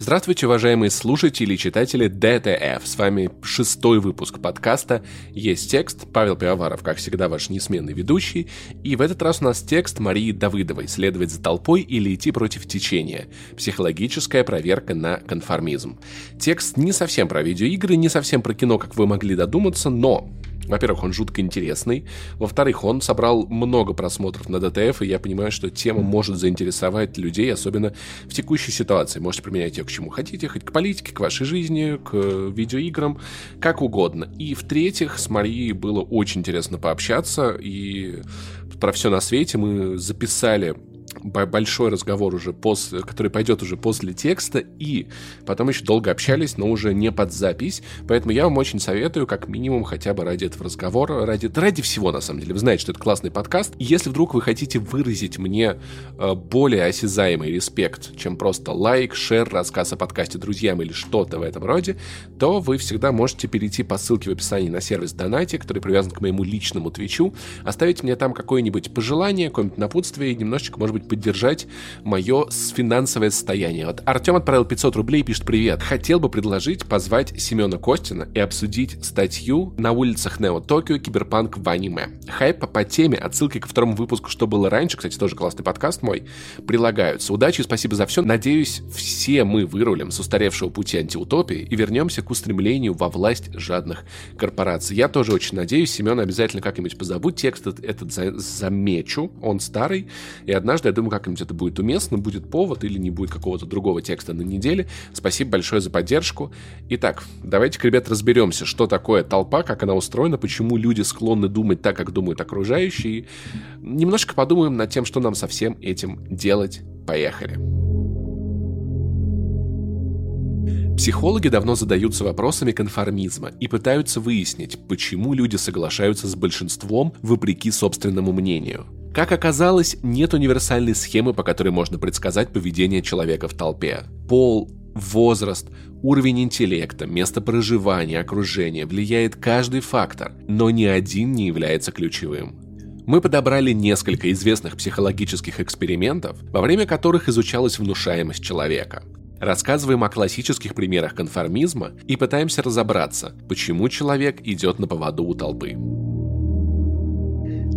Здравствуйте, уважаемые слушатели и читатели DTF. С вами шестой выпуск подкаста «Есть текст». Павел Пивоваров, как всегда, ваш несменный ведущий. И в этот раз у нас текст Марии Давыдовой «Следовать за толпой или идти против течения. Психологическая проверка на конформизм». Текст не совсем про видеоигры, не совсем про кино, как вы могли додуматься, но во-первых, он жутко интересный. Во-вторых, он собрал много просмотров на DTF, и я понимаю, что тема может заинтересовать людей, особенно в текущей ситуации. Можете применять ее к чему хотите, хоть к политике, к вашей жизни, к видеоиграм, как угодно. И в-третьих, с Марией было очень интересно пообщаться, и про все на свете мы записали большой разговор уже, после, который пойдет уже после текста, и потом еще долго общались, но уже не под запись, поэтому я вам очень советую, как минимум, хотя бы ради этого разговора, ради, ради всего, на самом деле. Вы знаете, что это классный подкаст. Если вдруг вы хотите выразить мне э, более осязаемый респект, чем просто лайк, share, рассказ о подкасте друзьям или что-то в этом роде, то вы всегда можете перейти по ссылке в описании на сервис Donatty, который привязан к моему личному твичу, оставить мне там какое-нибудь пожелание, какое-нибудь напутствие и немножечко, может быть, поддержать мое финансовое состояние. Вот Артем отправил 500 рублей и пишет «Привет». Хотел бы предложить позвать Семена Костина и обсудить статью на улицах Нео Токио Киберпанк в аниме. Хайп по теме, отсылки ко второму выпуску «Что было раньше», кстати, тоже классный подкаст мой, прилагаются. Удачи и спасибо за все. Надеюсь, все мы вырулим с устаревшего пути антиутопии и вернемся к устремлению во власть жадных корпораций. Я тоже очень надеюсь, Семен обязательно как-нибудь позабудь текст этот замечу. Он старый, и однажды я думаю, как-нибудь это будет уместно, будет повод или не будет какого-то другого текста на неделе. Спасибо большое за поддержку. Итак, давайте, ребят, разберемся, что такое толпа, как она устроена, почему люди склонны думать так, как думают окружающие. Немножко подумаем над тем, что нам со всем этим делать. Поехали. Психологи давно задаются вопросами конформизма и пытаются выяснить, почему люди соглашаются с большинством вопреки собственному мнению. Как оказалось, нет универсальной схемы, по которой можно предсказать поведение человека в толпе. Пол, возраст, уровень интеллекта, место проживания, окружение влияет каждый фактор, но ни один не является ключевым. Мы подобрали несколько известных психологических экспериментов, во время которых изучалась внушаемость человека. Рассказываем о классических примерах конформизма и пытаемся разобраться, почему человек идет на поводу у толпы.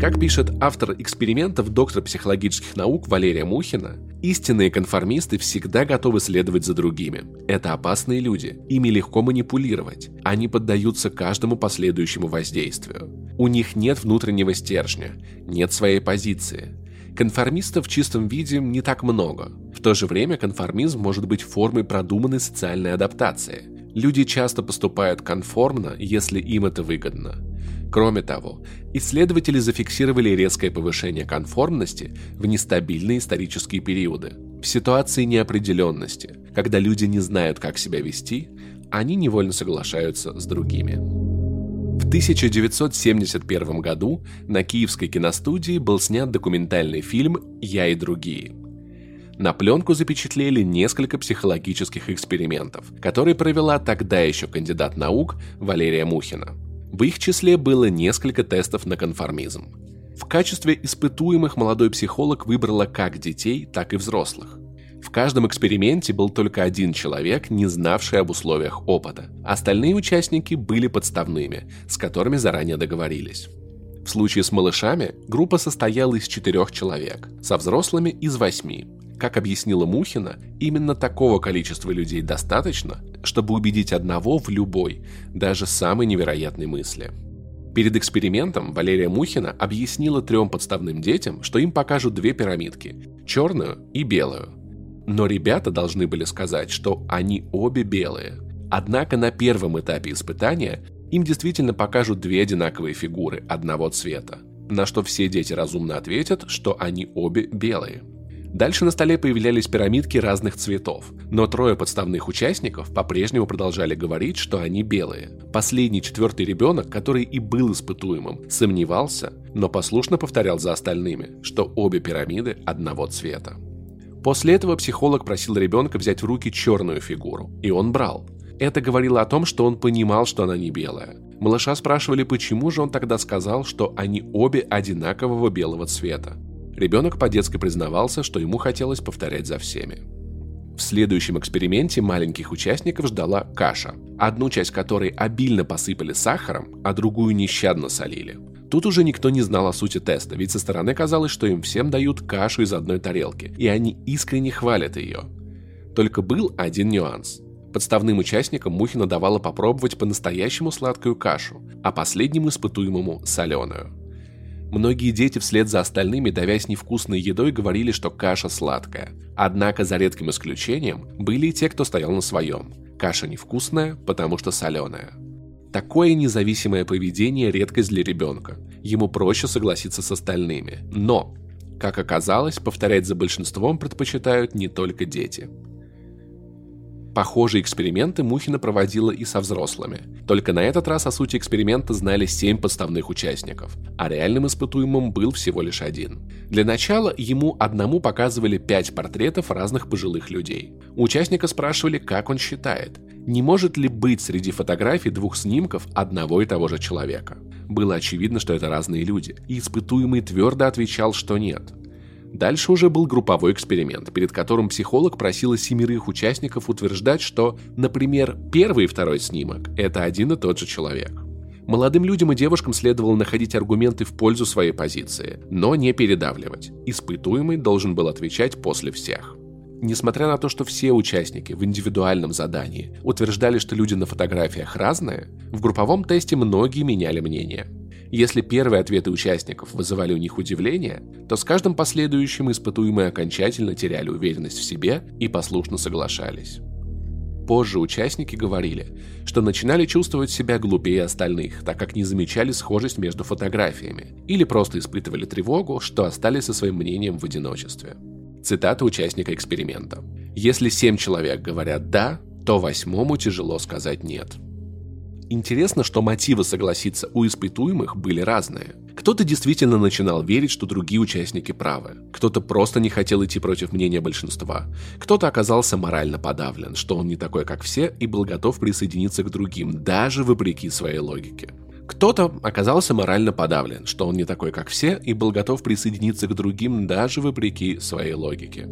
Как пишет автор экспериментов доктор психологических наук Валерия Мухина, истинные конформисты всегда готовы следовать за другими. Это опасные люди, ими легко манипулировать. Они поддаются каждому последующему воздействию. У них нет внутреннего стержня, нет своей позиции. Конформистов в чистом виде не так много. В то же время конформизм может быть формой продуманной социальной адаптации. Люди часто поступают конформно, если им это выгодно. Кроме того, исследователи зафиксировали резкое повышение конформности в нестабильные исторические периоды. В ситуации неопределенности, когда люди не знают, как себя вести, они невольно соглашаются с другими. В 1971 году на Киевской киностудии был снят документальный фильм «Я и другие». На пленку запечатлели несколько психологических экспериментов, которые провела тогда еще кандидат наук Валерия Мухина – в их числе было несколько тестов на конформизм. В качестве испытуемых молодой психолог выбрала как детей, так и взрослых. В каждом эксперименте был только один человек, не знавший об условиях опыта. Остальные участники были подставными, с которыми заранее договорились. В случае с малышами группа состояла из четырех человек, со взрослыми из восьми. Как объяснила Мухина, именно такого количества людей достаточно, чтобы убедить одного в любой, даже самой невероятной мысли. Перед экспериментом Валерия Мухина объяснила трем подставным детям, что им покажут две пирамидки – черную и белую. Но ребята должны были сказать, что они обе белые. Однако на первом этапе испытания им действительно покажут две одинаковые фигуры одного цвета, на что все дети разумно ответят, что они обе белые – Дальше на столе появлялись пирамидки разных цветов, но трое подставных участников по-прежнему продолжали говорить, что они белые. Последний четвертый ребенок, который и был испытуемым, сомневался, но послушно повторял за остальными, что обе пирамиды одного цвета. После этого психолог просил ребенка взять в руки черную фигуру, и он брал. Это говорило о том, что он понимал, что она не белая. Малыша спрашивали, почему же он тогда сказал, что они обе одинакового белого цвета. Ребенок по-детски признавался, что ему хотелось повторять за всеми. В следующем эксперименте маленьких участников ждала каша, одну часть которой обильно посыпали сахаром, а другую нещадно солили. Тут уже никто не знал о сути теста, ведь со стороны казалось, что им всем дают кашу из одной тарелки, и они искренне хвалят ее. Только был один нюанс. Подставным участникам Мухина давала попробовать по-настоящему сладкую кашу, а последнему испытуемому – соленую. Многие дети вслед за остальными, давясь невкусной едой, говорили, что каша сладкая. Однако, за редким исключением, были и те, кто стоял на своем. Каша невкусная, потому что соленая. Такое независимое поведение – редкость для ребенка. Ему проще согласиться с остальными. Но, как оказалось, повторять за большинством предпочитают не только дети – Похожие эксперименты Мухина проводила и со взрослыми. Только на этот раз о сути эксперимента знали 7 подставных участников, а реальным испытуемым был всего лишь один. Для начала ему одному показывали 5 портретов разных пожилых людей. У участника спрашивали, как он считает, не может ли быть среди фотографий двух снимков одного и того же человека. Было очевидно, что это разные люди, и испытуемый твердо отвечал, что нет – Дальше уже был групповой эксперимент, перед которым психолог просила семерых участников утверждать, что, например, первый и второй снимок – это один и тот же человек. Молодым людям и девушкам следовало находить аргументы в пользу своей позиции, но не передавливать. Испытуемый должен был отвечать после всех. Несмотря на то, что все участники в индивидуальном задании утверждали, что люди на фотографиях разные, в групповом тесте многие меняли мнение – если первые ответы участников вызывали у них удивление, то с каждым последующим испытуемые окончательно теряли уверенность в себе и послушно соглашались. Позже участники говорили, что начинали чувствовать себя глупее остальных, так как не замечали схожесть между фотографиями, или просто испытывали тревогу, что остались со своим мнением в одиночестве. Цитата участника эксперимента. «Если семь человек говорят «да», то восьмому тяжело сказать «нет». Интересно, что мотивы согласиться у испытуемых были разные. Кто-то действительно начинал верить, что другие участники правы. Кто-то просто не хотел идти против мнения большинства. Кто-то оказался морально подавлен, что он не такой, как все, и был готов присоединиться к другим, даже вопреки своей логике. Кто-то оказался морально подавлен, что он не такой, как все, и был готов присоединиться к другим, даже вопреки своей логике.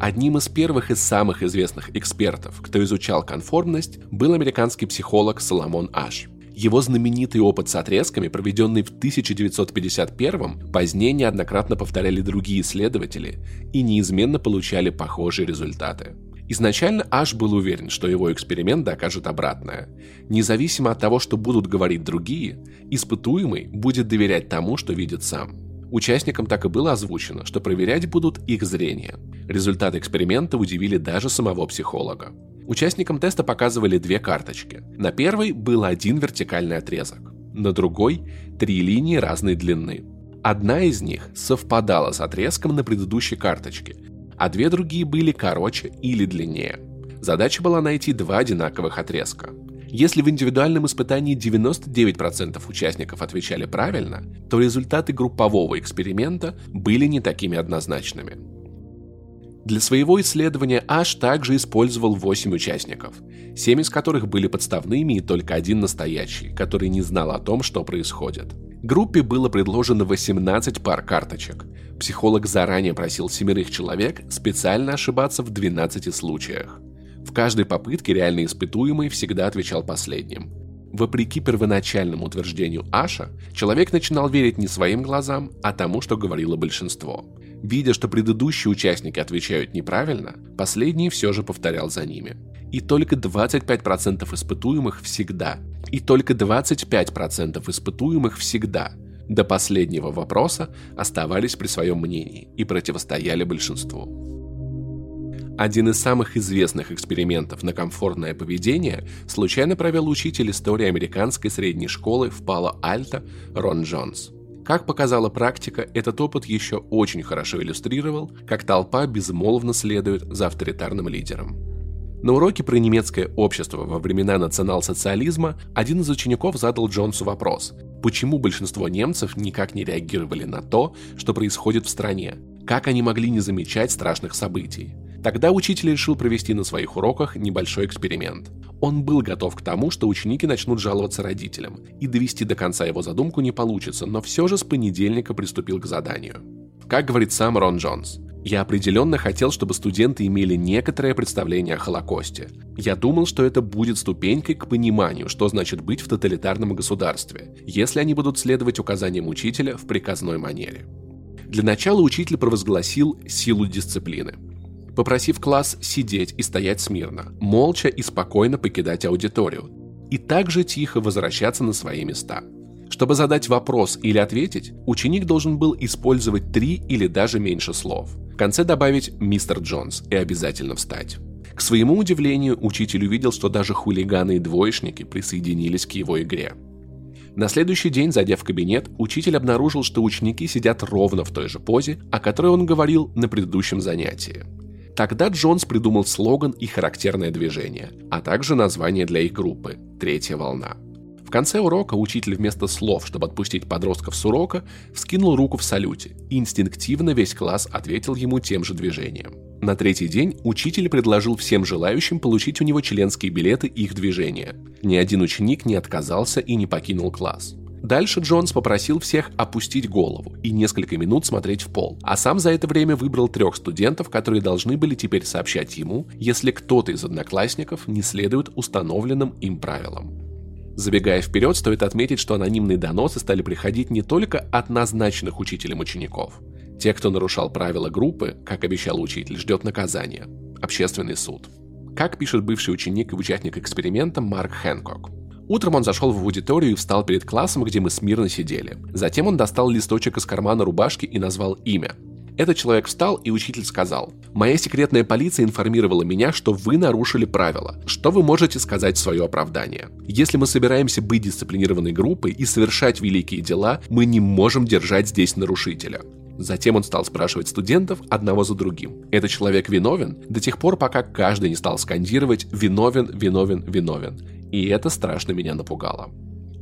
Одним из первых и самых известных экспертов, кто изучал конформность, был американский психолог Соломон Аш. Его знаменитый опыт с отрезками, проведенный в 1951 позднее неоднократно повторяли другие исследователи и неизменно получали похожие результаты. Изначально Аш был уверен, что его эксперимент докажет обратное. Независимо от того, что будут говорить другие, испытуемый будет доверять тому, что видит сам. Участникам так и было озвучено, что проверять будут их зрение. Результаты эксперимента удивили даже самого психолога. Участникам теста показывали две карточки. На первой был один вертикальный отрезок, на другой – три линии разной длины. Одна из них совпадала с отрезком на предыдущей карточке, а две другие были короче или длиннее. Задача была найти два одинаковых отрезка. Если в индивидуальном испытании 99% участников отвечали правильно, то результаты группового эксперимента были не такими однозначными. Для своего исследования Аш также использовал 8 участников, 7 из которых были подставными и только один настоящий, который не знал о том, что происходит. Группе было предложено 18 пар карточек. Психолог заранее просил семерых человек специально ошибаться в 12 случаях. В каждой попытке реальный испытуемый всегда отвечал последним. Вопреки первоначальному утверждению Аша, человек начинал верить не своим глазам, а тому, что говорило большинство. Видя, что предыдущие участники отвечают неправильно, последний все же повторял за ними. И только 25% испытуемых всегда, и только 25% испытуемых всегда до последнего вопроса оставались при своем мнении и противостояли большинству. Один из самых известных экспериментов на комфортное поведение случайно провел учитель истории американской средней школы в Пало-Альто Рон Джонс. Как показала практика, этот опыт еще очень хорошо иллюстрировал, как толпа безмолвно следует за авторитарным лидером. На уроке про немецкое общество во времена национал-социализма один из учеников задал Джонсу вопрос, почему большинство немцев никак не реагировали на то, что происходит в стране, как они могли не замечать страшных событий. Тогда учитель решил провести на своих уроках небольшой эксперимент. Он был готов к тому, что ученики начнут жаловаться родителям, и довести до конца его задумку не получится, но все же с понедельника приступил к заданию. Как говорит сам Рон Джонс, Я определенно хотел, чтобы студенты имели некоторое представление о Холокосте. Я думал, что это будет ступенькой к пониманию, что значит быть в тоталитарном государстве, если они будут следовать указаниям учителя в приказной манере. Для начала учитель провозгласил силу дисциплины. Попросив класс сидеть и стоять смирно, молча и спокойно покидать аудиторию, и также тихо возвращаться на свои места. Чтобы задать вопрос или ответить, ученик должен был использовать три или даже меньше слов – в конце добавить «Мистер Джонс» и обязательно встать. К своему удивлению, учитель увидел, что даже хулиганы и двоечники присоединились к его игре. На следующий день, зайдя в кабинет, учитель обнаружил, что ученики сидят ровно в той же позе, о которой он говорил на предыдущем занятии. Тогда Джонс придумал слоган и характерное движение, а также название для их группы «Третья волна» конце урока учитель вместо слов, чтобы отпустить подростков с урока, вскинул руку в салюте, и инстинктивно весь класс ответил ему тем же движением. На третий день учитель предложил всем желающим получить у него членские билеты их движения. Ни один ученик не отказался и не покинул класс. Дальше Джонс попросил всех опустить голову и несколько минут смотреть в пол, а сам за это время выбрал трех студентов, которые должны были теперь сообщать ему, если кто-то из одноклассников не следует установленным им правилам. Забегая вперед, стоит отметить, что анонимные доносы стали приходить не только от назначенных учителем учеников. Те, кто нарушал правила группы, как обещал учитель, ждет наказание – общественный суд. Как пишет бывший ученик и участник эксперимента Марк Хэнкок. Утром он зашел в аудиторию и встал перед классом, где мы смирно сидели. Затем он достал листочек из кармана рубашки и назвал имя. Этот человек встал, и учитель сказал, «Моя секретная полиция информировала меня, что вы нарушили правила. Что вы можете сказать в свое оправдание? Если мы собираемся быть дисциплинированной группой и совершать великие дела, мы не можем держать здесь нарушителя». Затем он стал спрашивать студентов одного за другим. Этот человек виновен до тех пор, пока каждый не стал скандировать «виновен, виновен, виновен». И это страшно меня напугало.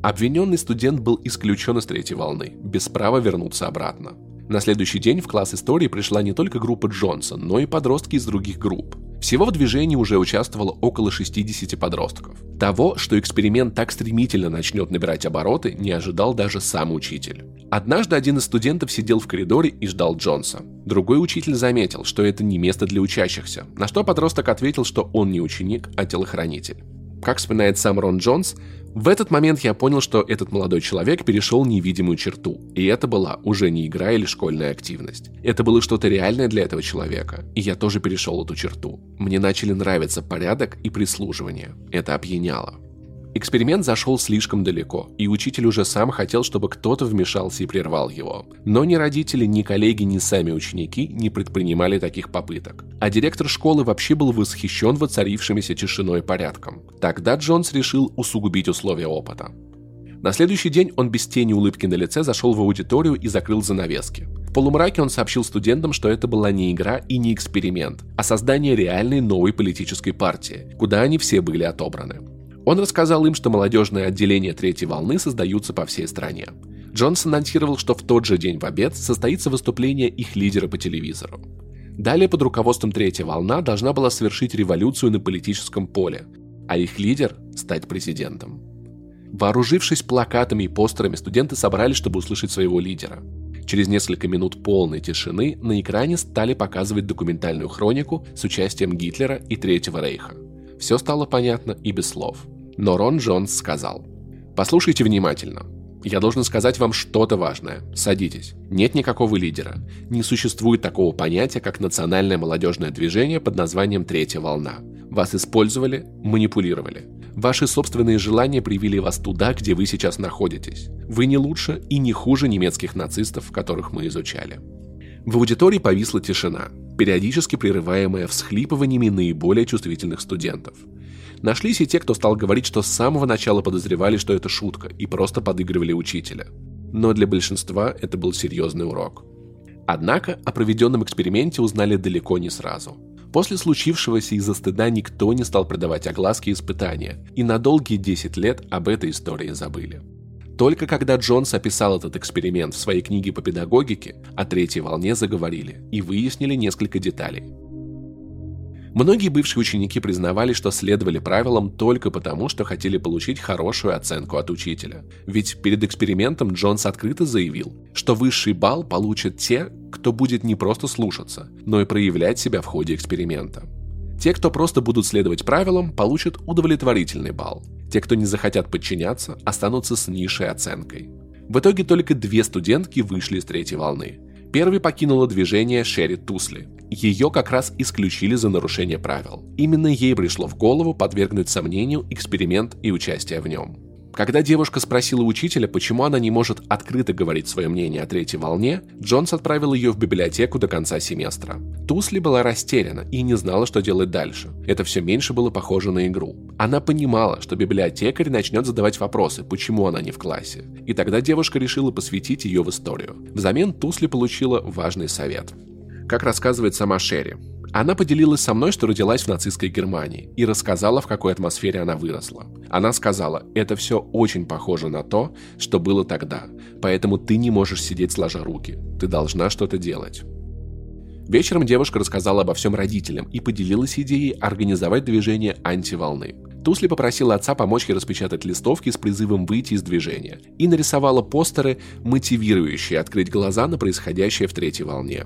Обвиненный студент был исключен из третьей волны, без права вернуться обратно. На следующий день в класс истории пришла не только группа Джонсон, но и подростки из других групп. Всего в движении уже участвовало около 60 подростков. Того, что эксперимент так стремительно начнет набирать обороты, не ожидал даже сам учитель. Однажды один из студентов сидел в коридоре и ждал Джонса. Другой учитель заметил, что это не место для учащихся, на что подросток ответил, что он не ученик, а телохранитель. Как вспоминает сам Рон Джонс, в этот момент я понял, что этот молодой человек перешел невидимую черту, и это была уже не игра или школьная активность. Это было что-то реальное для этого человека, и я тоже перешел эту черту. Мне начали нравиться порядок и прислуживание. Это опьяняло. Эксперимент зашел слишком далеко, и учитель уже сам хотел, чтобы кто-то вмешался и прервал его. Но ни родители, ни коллеги, ни сами ученики не предпринимали таких попыток. А директор школы вообще был восхищен воцарившимися тишиной и порядком. Тогда Джонс решил усугубить условия опыта. На следующий день он без тени улыбки на лице зашел в аудиторию и закрыл занавески. В полумраке он сообщил студентам, что это была не игра и не эксперимент, а создание реальной новой политической партии, куда они все были отобраны. Он рассказал им, что молодежные отделения третьей волны создаются по всей стране. Джонсон анонсировал, что в тот же день в обед состоится выступление их лидера по телевизору. Далее под руководством третья волна должна была совершить революцию на политическом поле, а их лидер – стать президентом. Вооружившись плакатами и постерами, студенты собрались, чтобы услышать своего лидера. Через несколько минут полной тишины на экране стали показывать документальную хронику с участием Гитлера и Третьего Рейха. Все стало понятно и без слов. Но Рон Джонс сказал. «Послушайте внимательно. Я должен сказать вам что-то важное. Садитесь. Нет никакого лидера. Не существует такого понятия, как национальное молодежное движение под названием «Третья волна». Вас использовали, манипулировали. Ваши собственные желания привели вас туда, где вы сейчас находитесь. Вы не лучше и не хуже немецких нацистов, которых мы изучали. В аудитории повисла тишина периодически прерываемая всхлипываниями наиболее чувствительных студентов. Нашлись и те, кто стал говорить, что с самого начала подозревали, что это шутка, и просто подыгрывали учителя. Но для большинства это был серьезный урок. Однако о проведенном эксперименте узнали далеко не сразу. После случившегося из-за стыда никто не стал придавать огласки испытания, и на долгие 10 лет об этой истории забыли. Только когда Джонс описал этот эксперимент в своей книге по педагогике, о третьей волне заговорили и выяснили несколько деталей. Многие бывшие ученики признавали, что следовали правилам только потому, что хотели получить хорошую оценку от учителя. Ведь перед экспериментом Джонс открыто заявил, что высший балл получат те, кто будет не просто слушаться, но и проявлять себя в ходе эксперимента. Те, кто просто будут следовать правилам, получат удовлетворительный балл. Те, кто не захотят подчиняться, останутся с низшей оценкой. В итоге только две студентки вышли из третьей волны. Первой покинула движение Шерри Тусли. Ее как раз исключили за нарушение правил. Именно ей пришло в голову подвергнуть сомнению эксперимент и участие в нем. Когда девушка спросила учителя, почему она не может открыто говорить свое мнение о третьей волне, Джонс отправил ее в библиотеку до конца семестра. Тусли была растеряна и не знала, что делать дальше. Это все меньше было похоже на игру. Она понимала, что библиотекарь начнет задавать вопросы, почему она не в классе. И тогда девушка решила посвятить ее в историю. Взамен Тусли получила важный совет. Как рассказывает сама Шерри, она поделилась со мной, что родилась в нацистской Германии, и рассказала, в какой атмосфере она выросла. Она сказала, это все очень похоже на то, что было тогда, поэтому ты не можешь сидеть сложа руки, ты должна что-то делать. Вечером девушка рассказала обо всем родителям и поделилась идеей организовать движение антиволны. Тусли попросила отца помочь ей распечатать листовки с призывом выйти из движения и нарисовала постеры, мотивирующие открыть глаза на происходящее в третьей волне.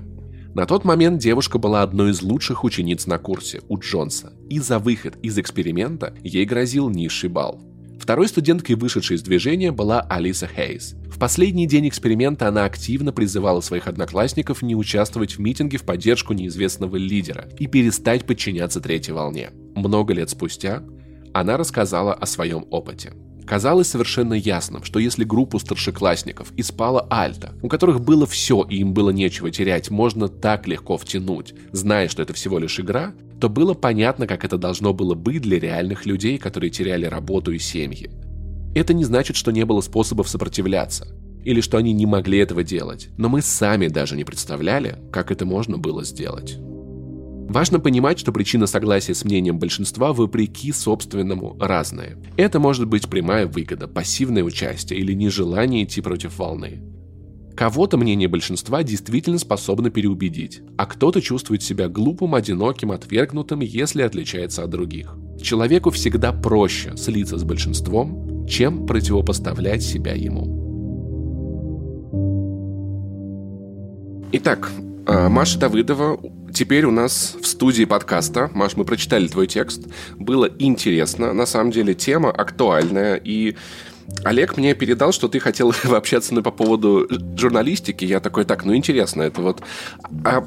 На тот момент девушка была одной из лучших учениц на курсе у Джонса, и за выход из эксперимента ей грозил низший балл. Второй студенткой, вышедшей из движения, была Алиса Хейс. В последний день эксперимента она активно призывала своих одноклассников не участвовать в митинге в поддержку неизвестного лидера и перестать подчиняться третьей волне. Много лет спустя она рассказала о своем опыте. Казалось совершенно ясным, что если группу старшеклассников из Пала Альта, у которых было все и им было нечего терять, можно так легко втянуть, зная, что это всего лишь игра, то было понятно, как это должно было быть для реальных людей, которые теряли работу и семьи. Это не значит, что не было способов сопротивляться, или что они не могли этого делать, но мы сами даже не представляли, как это можно было сделать. Важно понимать, что причина согласия с мнением большинства вопреки собственному разная. Это может быть прямая выгода, пассивное участие или нежелание идти против волны. Кого-то мнение большинства действительно способно переубедить, а кто-то чувствует себя глупым, одиноким, отвергнутым, если отличается от других. Человеку всегда проще слиться с большинством, чем противопоставлять себя ему. Итак, а, Маша Давыдова теперь у нас в студии подкаста. Маш, мы прочитали твой текст. Было интересно. На самом деле тема актуальная. И Олег мне передал, что ты хотел общаться мной по поводу журналистики. Я такой, так, ну интересно, это вот... А,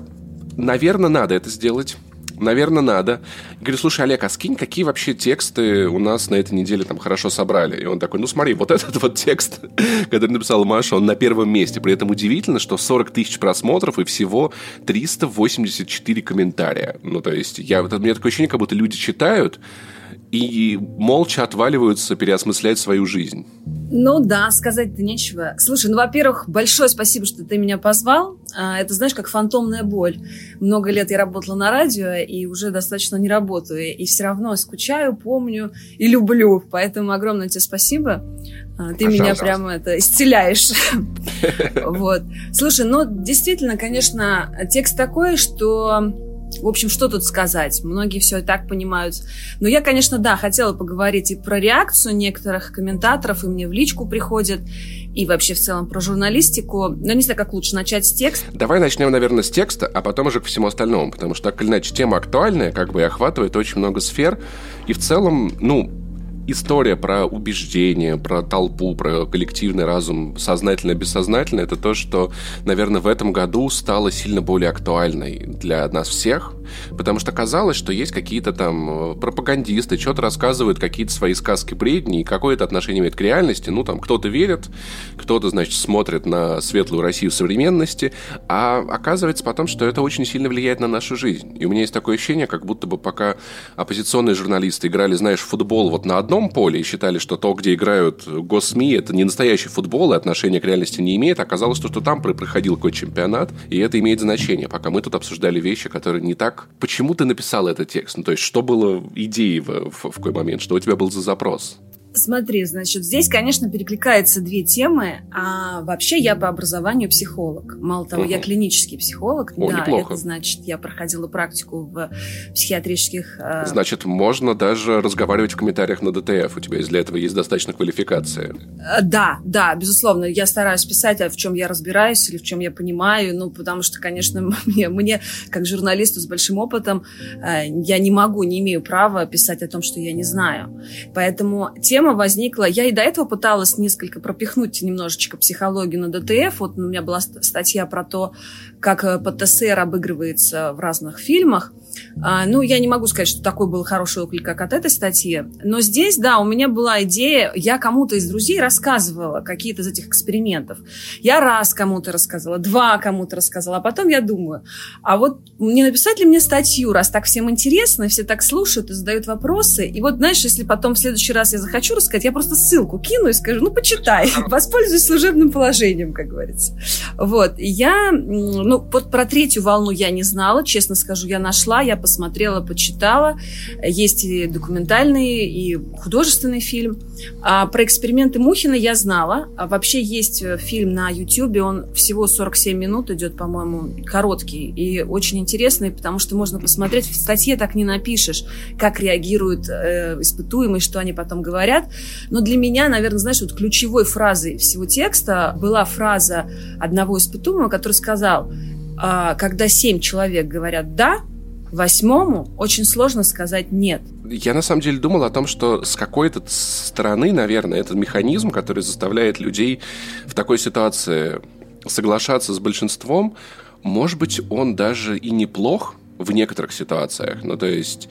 наверное, надо это сделать наверное, надо. Я говорю, слушай, Олег, а скинь, какие вообще тексты у нас на этой неделе там хорошо собрали? И он такой, ну смотри, вот этот вот текст, который написала Маша, он на первом месте. При этом удивительно, что 40 тысяч просмотров и всего 384 комментария. Ну, то есть, я, у меня такое ощущение, как будто люди читают, и молча отваливаются переосмыслять свою жизнь. Ну да, сказать-то нечего. Слушай, ну, во-первых, большое спасибо, что ты меня позвал. А, это, знаешь, как фантомная боль. Много лет я работала на радио и уже достаточно не работаю. И все равно скучаю, помню и люблю. Поэтому огромное тебе спасибо. А, ты меня прямо это исцеляешь. Вот. Слушай, ну действительно, конечно, текст такой, что в общем, что тут сказать? Многие все и так понимают. Но я, конечно, да, хотела поговорить и про реакцию некоторых комментаторов, и мне в личку приходят, и вообще в целом про журналистику. Но не знаю, как лучше начать с текста. Давай начнем, наверное, с текста, а потом уже к всему остальному, потому что, так или иначе, тема актуальная, как бы и охватывает очень много сфер. И в целом, ну, история про убеждение, про толпу, про коллективный разум, сознательно-бессознательно, это то, что, наверное, в этом году стало сильно более актуальной для нас всех, потому что казалось, что есть какие-то там э, пропагандисты, что-то рассказывают, какие-то свои сказки бредни, и какое-то отношение имеет к реальности. Ну, там кто-то верит, кто-то, значит, смотрит на светлую Россию современности, а оказывается потом, что это очень сильно влияет на нашу жизнь. И у меня есть такое ощущение, как будто бы пока оппозиционные журналисты играли, знаешь, в футбол вот на одном поле и считали, что то, где играют госсми, это не настоящий футбол и отношения к реальности не имеет, оказалось, что, что там проходил какой-то чемпионат, и это имеет значение, пока мы тут обсуждали вещи, которые не так Почему ты написал этот текст? Ну, то есть, что было идеей в, в, в какой момент? Что у тебя был за запрос? Смотри, значит, здесь, конечно, перекликаются две темы. А вообще я по образованию психолог. Мало того, угу. я клинический психолог. О, да, неплохо. это значит, я проходила практику в психиатрических... Э... Значит, можно даже разговаривать в комментариях на ДТФ. У тебя для этого есть достаточно квалификации. Э, да, да, безусловно. Я стараюсь писать, а в чем я разбираюсь или в чем я понимаю. Ну, потому что, конечно, мне, мне как журналисту с большим опытом, э, я не могу, не имею права писать о том, что я не знаю. Поэтому тема возникла... Я и до этого пыталась несколько пропихнуть немножечко психологию на ДТФ. Вот у меня была статья про то, как э, ПТСР обыгрывается в разных фильмах. А, ну, я не могу сказать, что такой был хороший отклик, как от этой статьи. Но здесь, да, у меня была идея, я кому-то из друзей рассказывала какие-то из этих экспериментов. Я раз кому-то рассказала, два кому-то рассказала, а потом я думаю, а вот не написать ли мне статью, раз так всем интересно, все так слушают и задают вопросы. И вот, знаешь, если потом в следующий раз я захочу рассказать, я просто ссылку кину и скажу, ну, почитай, воспользуйся служебным положением, как говорится. Вот, я, ну, вот про третью волну я не знала, честно скажу, я нашла, я посмотрела, почитала. Есть и документальный, и художественный фильм. А про эксперименты Мухина я знала. А вообще есть э, фильм на YouTube, он всего 47 минут идет, по-моему, короткий и очень интересный, потому что можно посмотреть, в статье так не напишешь, как реагируют э, испытуемые, что они потом говорят. Но для меня, наверное, знаешь, вот ключевой фразой всего текста была фраза одного испытуемого, который сказал, а, когда семь человек говорят «да», Восьмому очень сложно сказать «нет». Я на самом деле думал о том, что с какой-то стороны, наверное, этот механизм, который заставляет людей в такой ситуации соглашаться с большинством, может быть, он даже и неплох в некоторых ситуациях. Ну, то есть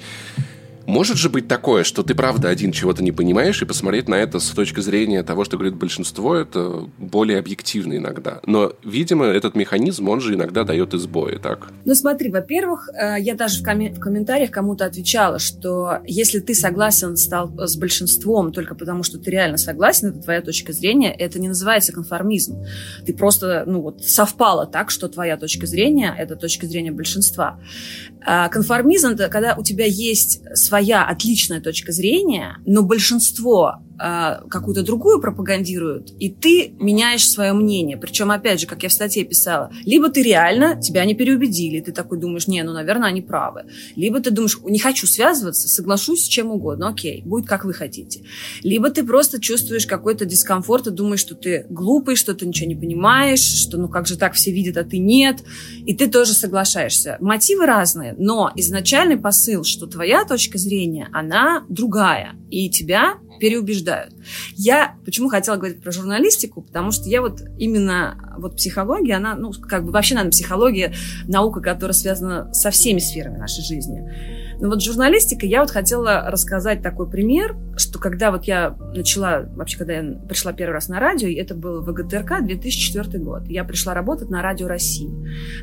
может же быть такое, что ты правда один чего-то не понимаешь, и посмотреть на это с точки зрения того, что говорит большинство, это более объективно иногда. Но, видимо, этот механизм, он же иногда дает избои, так? Ну смотри, во-первых, э, я даже в, ком- в комментариях кому-то отвечала, что если ты согласен стал с большинством только потому, что ты реально согласен, это твоя точка зрения, это не называется конформизм. Ты просто, ну вот, совпало так, что твоя точка зрения – это точка зрения большинства. А конформизм – это когда у тебя есть своя отличная точка зрения, но большинство какую-то другую пропагандируют, и ты меняешь свое мнение. Причем, опять же, как я в статье писала, либо ты реально, тебя не переубедили, ты такой думаешь, не, ну, наверное, они правы. Либо ты думаешь, не хочу связываться, соглашусь с чем угодно, окей, будет как вы хотите. Либо ты просто чувствуешь какой-то дискомфорт и думаешь, что ты глупый, что ты ничего не понимаешь, что ну как же так все видят, а ты нет, и ты тоже соглашаешься. Мотивы разные, но изначальный посыл, что твоя точка зрения, она другая, и тебя переубеждают. Я почему хотела говорить про журналистику, потому что я вот именно вот психология, она, ну, как бы вообще, наверное, психология, наука, которая связана со всеми сферами нашей жизни. Но вот журналистика, я вот хотела рассказать такой пример, что когда вот я начала, вообще, когда я пришла первый раз на радио, это был ВГТРК 2004 год, я пришла работать на Радио России.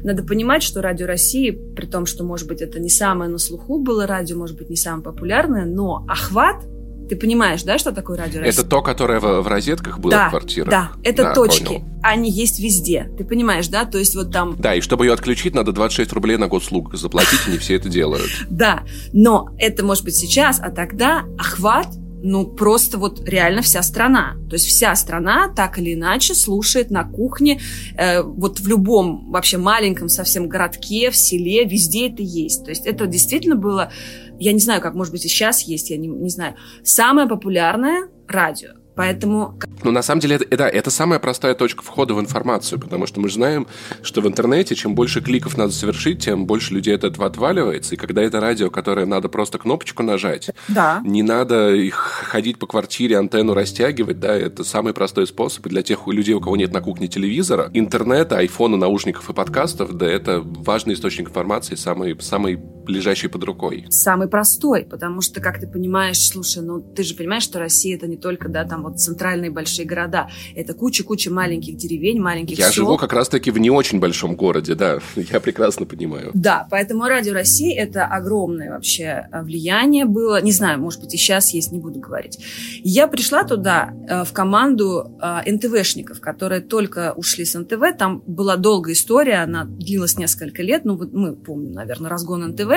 Надо понимать, что Радио России, при том, что, может быть, это не самое на слуху было радио, может быть, не самое популярное, но охват ты понимаешь, да, что такое радио Это то, которое в, в розетках было да, в квартирах? Да, это да, точки. Понял. Они есть везде. Ты понимаешь, да? То есть вот там... Да, и чтобы ее отключить, надо 26 рублей на год заплатить, и не все это делают. Да, но это может быть сейчас, а тогда охват ну, просто вот реально вся страна. То есть вся страна так или иначе слушает на кухне, э, вот в любом вообще маленьком совсем городке, в селе, везде это есть. То есть это действительно было я не знаю, как, может быть, и сейчас есть, я не, не знаю. Самое популярное радио. Поэтому... Ну, на самом деле, это, это, это самая простая точка входа в информацию, потому что мы же знаем, что в интернете чем больше кликов надо совершить, тем больше людей от этого отваливается. И когда это радио, которое надо просто кнопочку нажать, да. не надо их ходить по квартире, антенну растягивать, да, это самый простой способ. И для тех людей, у кого нет на кухне телевизора, интернета, айфона, наушников и подкастов, да, это важный источник информации, самый, самый лежащий под рукой. Самый простой, потому что, как ты понимаешь, слушай, ну ты же понимаешь, что Россия это не только, да, там вот центральные большие города. Это куча-куча маленьких деревень, маленьких Я сел. живу как раз-таки в не очень большом городе, да, я прекрасно понимаю. Да, поэтому Радио России это огромное вообще э, влияние было. Не знаю, может быть, и сейчас есть, не буду говорить. Я пришла туда э, в команду э, НТВшников, которые только ушли с НТВ. Там была долгая история, она длилась несколько лет. Ну, вот мы помним, наверное, разгон НТВ.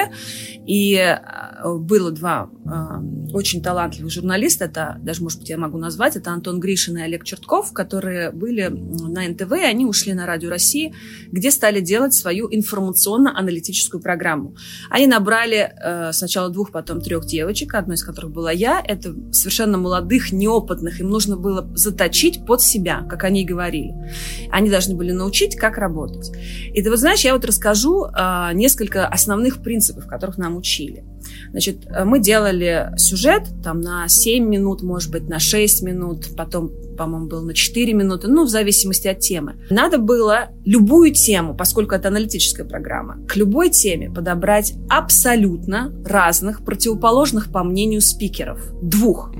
И было два очень талантливых журналиста, это даже, может быть, я могу назвать, это Антон Гришин и Олег Чертков, которые были на НТВ, они ушли на Радио России, где стали делать свою информационно-аналитическую программу. Они набрали э, сначала двух, потом трех девочек, одной из которых была я. Это совершенно молодых, неопытных. Им нужно было заточить под себя, как они и говорили. Они должны были научить, как работать. И ты вот знаешь, я вот расскажу э, несколько основных принципов, которых нам учили. Значит, э, мы делали сюжет там на 7 минут, может быть, на 6 минут, потом, по-моему, был на 4 минуты, ну, в зависимости от темы. Надо было любую тему, поскольку это аналитическая программа, к любой теме подобрать абсолютно разных, противоположных по мнению спикеров. Двух.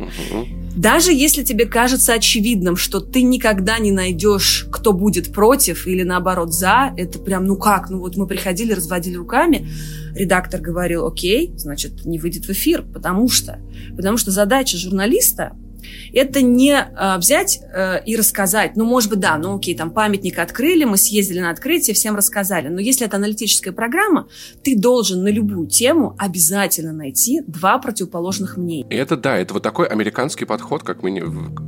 Даже если тебе кажется очевидным, что ты никогда не найдешь, кто будет против или наоборот за, это прям, ну как, ну вот мы приходили, разводили руками, редактор говорил, окей, значит, не выйдет в эфир, потому что, потому что задача журналиста это не э, взять э, и рассказать, ну, может быть, да, ну, окей, там памятник открыли, мы съездили на открытие, всем рассказали. Но если это аналитическая программа, ты должен на любую тему обязательно найти два противоположных мнения. Это, да, это вот такой американский подход, как, мы,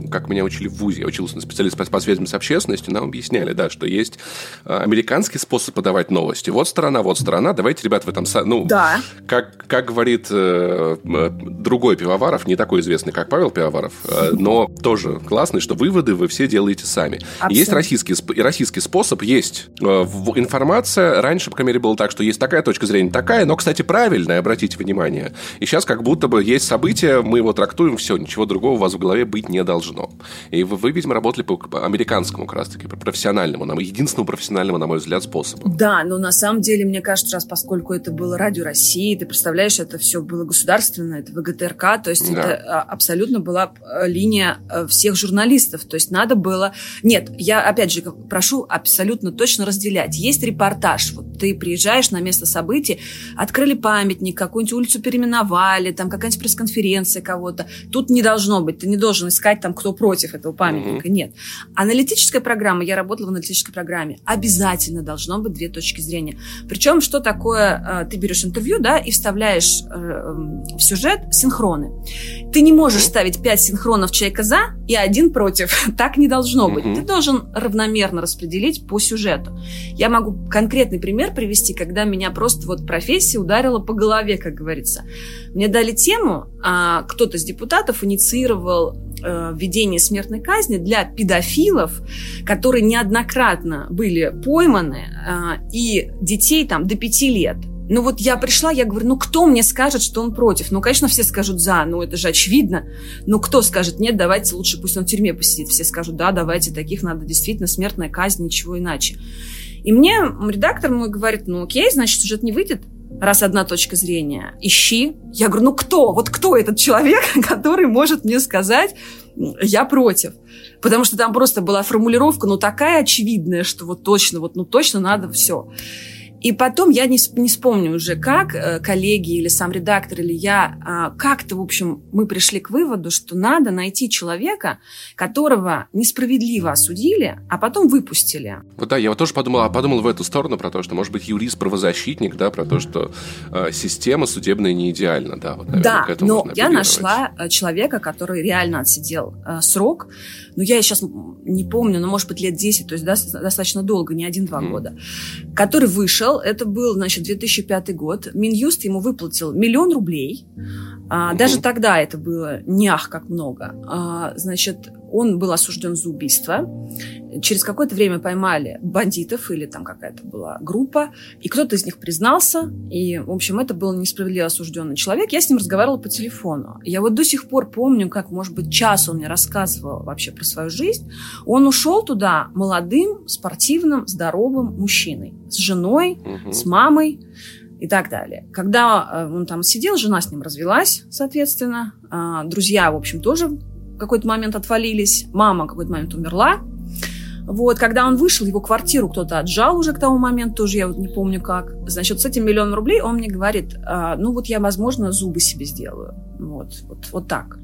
как меня учили в ВУЗе. Я учился на специалист по, по связям с общественностью, нам объясняли, да, что есть э, американский способ подавать новости. Вот сторона, вот сторона, давайте, ребят, в этом... Ну, да. как, как говорит э, другой Пивоваров, не такой известный, как Павел Пивоваров, э, но тоже классно, что выводы вы все делаете сами. Абсолютно. Есть российский, российский способ, есть э, информация. Раньше, по крайней мере, было так, что есть такая точка зрения, такая, но, кстати, правильная, обратите внимание. И сейчас как будто бы есть события, мы его трактуем, все, ничего другого у вас в голове быть не должно. И вы, вы видимо, работали по, американскому как раз-таки, профессиональному, нам, единственному профессиональному, на мой взгляд, способу. Да, но на самом деле, мне кажется, раз поскольку это было Радио России, ты представляешь, это все было государственное, это ВГТРК, то есть да. это а, абсолютно была э, линия э, всех журналистов. То есть надо было... Нет, я опять же прошу абсолютно точно разделять. Есть репортаж. Вот ты приезжаешь на место событий, открыли памятник, какую-нибудь улицу переименовали, там какая-нибудь пресс-конференция кого-то. Тут не должно быть. Ты не должен искать там, кто против этого памятника. Mm-hmm. Нет. Аналитическая программа, я работала в аналитической программе, обязательно должно быть две точки зрения. Причем, что такое, э, ты берешь интервью, да, и вставляешь э, в сюжет синхроны. Ты не можешь ставить пять синхронов человека за и один против. так не должно быть. Ты должен равномерно распределить по сюжету. Я могу конкретный пример привести, когда меня просто вот профессия ударила по голове, как говорится. Мне дали тему, а кто-то из депутатов инициировал э, введение смертной казни для педофилов, которые неоднократно были пойманы, э, и детей там до пяти лет. Ну вот я пришла, я говорю, ну кто мне скажет, что он против? Ну, конечно, все скажут за, ну это же очевидно. Но кто скажет, нет, давайте лучше пусть он в тюрьме посидит. Все скажут, да, давайте, таких надо действительно смертная казнь, ничего иначе. И мне редактор мой говорит, ну окей, значит, сюжет не выйдет, раз одна точка зрения. Ищи. Я говорю, ну кто? Вот кто этот человек, который может мне сказать, я против? Потому что там просто была формулировка, ну такая очевидная, что вот точно, вот ну точно надо все. И потом я не, не вспомню уже, как э, коллеги или сам редактор, или я, а, как-то, в общем, мы пришли к выводу, что надо найти человека, которого несправедливо осудили, а потом выпустили. Вот да, я вот тоже подумал, подумал в эту сторону про то, что, может быть, юрист-правозащитник, да, про то, что э, система судебная не идеальна, да. Вот, наверное, да, но я нашла э, человека, который реально отсидел э, срок, ну, я сейчас не помню, но, может быть, лет 10, то есть да, достаточно долго, не один-два mm. года, который вышел, это был, значит, 2005 год, Минюст ему выплатил миллион рублей, а, даже тогда это было не ах как много, а, значит, он был осужден за убийство. Через какое-то время поймали бандитов или там какая-то была группа, и кто-то из них признался, и, в общем, это был несправедливо осужденный человек. Я с ним разговаривала по телефону. Я вот до сих пор помню, как, может быть, час он мне рассказывал вообще про свою жизнь. Он ушел туда молодым, спортивным, здоровым мужчиной. С женой, угу. с мамой и так далее. Когда э, он там сидел, жена с ним развелась, соответственно. А, друзья, в общем, тоже какой-то момент отвалились, мама какой-то момент умерла. Вот, когда он вышел, его квартиру кто-то отжал уже к тому моменту, тоже я вот не помню как. Значит, с этим миллионом рублей он мне говорит, а, ну вот я, возможно, зубы себе сделаю. Вот, вот, вот так.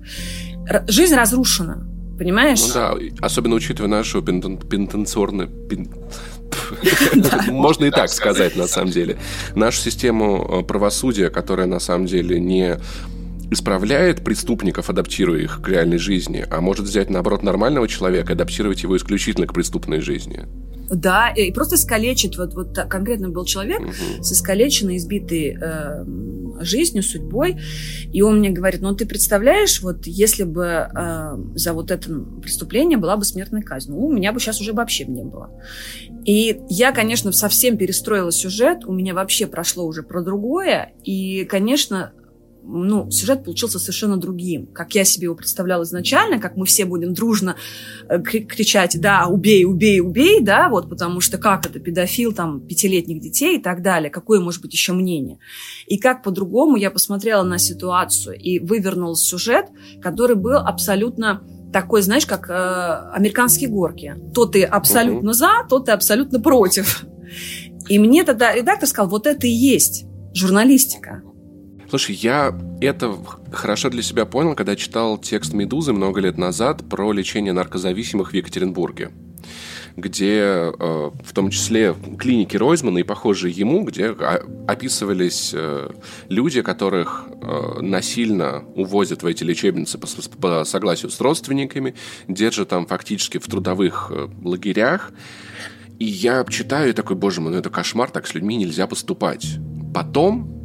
Р- жизнь разрушена, понимаешь? Ну да, особенно учитывая нашу пентенциорную... Пен Можно и так сказать, на самом деле. Нашу систему э, правосудия, которая на самом деле не исправляет преступников, адаптируя их к реальной жизни, а может взять, наоборот, нормального человека, адаптировать его исключительно к преступной жизни. Да, и просто искалечит, вот, вот конкретно был человек угу. с искалеченной, избитой э, жизнью, судьбой, и он мне говорит, ну ты представляешь, вот если бы э, за вот это преступление была бы смертная казнь, ну у меня бы сейчас уже вообще не было. И я, конечно, совсем перестроила сюжет, у меня вообще прошло уже про другое, и, конечно, ну, сюжет получился совершенно другим. Как я себе его представляла изначально, как мы все будем дружно э, кричать, да, убей, убей, убей, да, вот, потому что как это педофил, там, пятилетних детей и так далее, какое может быть еще мнение. И как по-другому я посмотрела на ситуацию и вывернула сюжет, который был абсолютно такой, знаешь, как э, американские горки. То ты абсолютно за, то ты абсолютно против. И мне тогда редактор сказал, вот это и есть журналистика. Слушай, я это хорошо для себя понял, когда читал текст «Медузы» много лет назад про лечение наркозависимых в Екатеринбурге где э, в том числе клиники Ройзмана и похожие ему, где описывались э, люди, которых э, насильно увозят в эти лечебницы по, согласию с родственниками, держат там фактически в трудовых лагерях. И я читаю и такой, боже мой, ну это кошмар, так с людьми нельзя поступать. Потом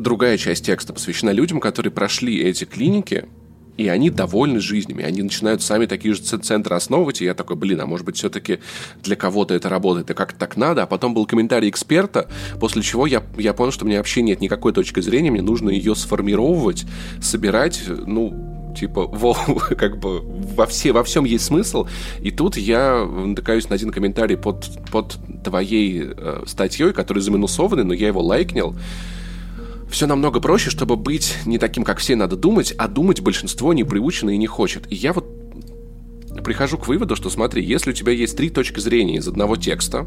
другая часть текста посвящена людям, которые прошли эти клиники, и они довольны жизнями, они начинают сами такие же центры основывать, и я такой, блин, а может быть все-таки для кого-то это работает, и как так надо, а потом был комментарий эксперта, после чего я, я понял, что меня вообще нет никакой точки зрения, мне нужно ее сформировать, собирать, ну, типа, во, как бы во, все, во всем есть смысл. И тут я натыкаюсь на один комментарий под, под твоей э, статьей, который заминусованный, но я его лайкнил все намного проще, чтобы быть не таким, как все надо думать, а думать большинство не приучено и не хочет. И я вот прихожу к выводу, что смотри, если у тебя есть три точки зрения из одного текста,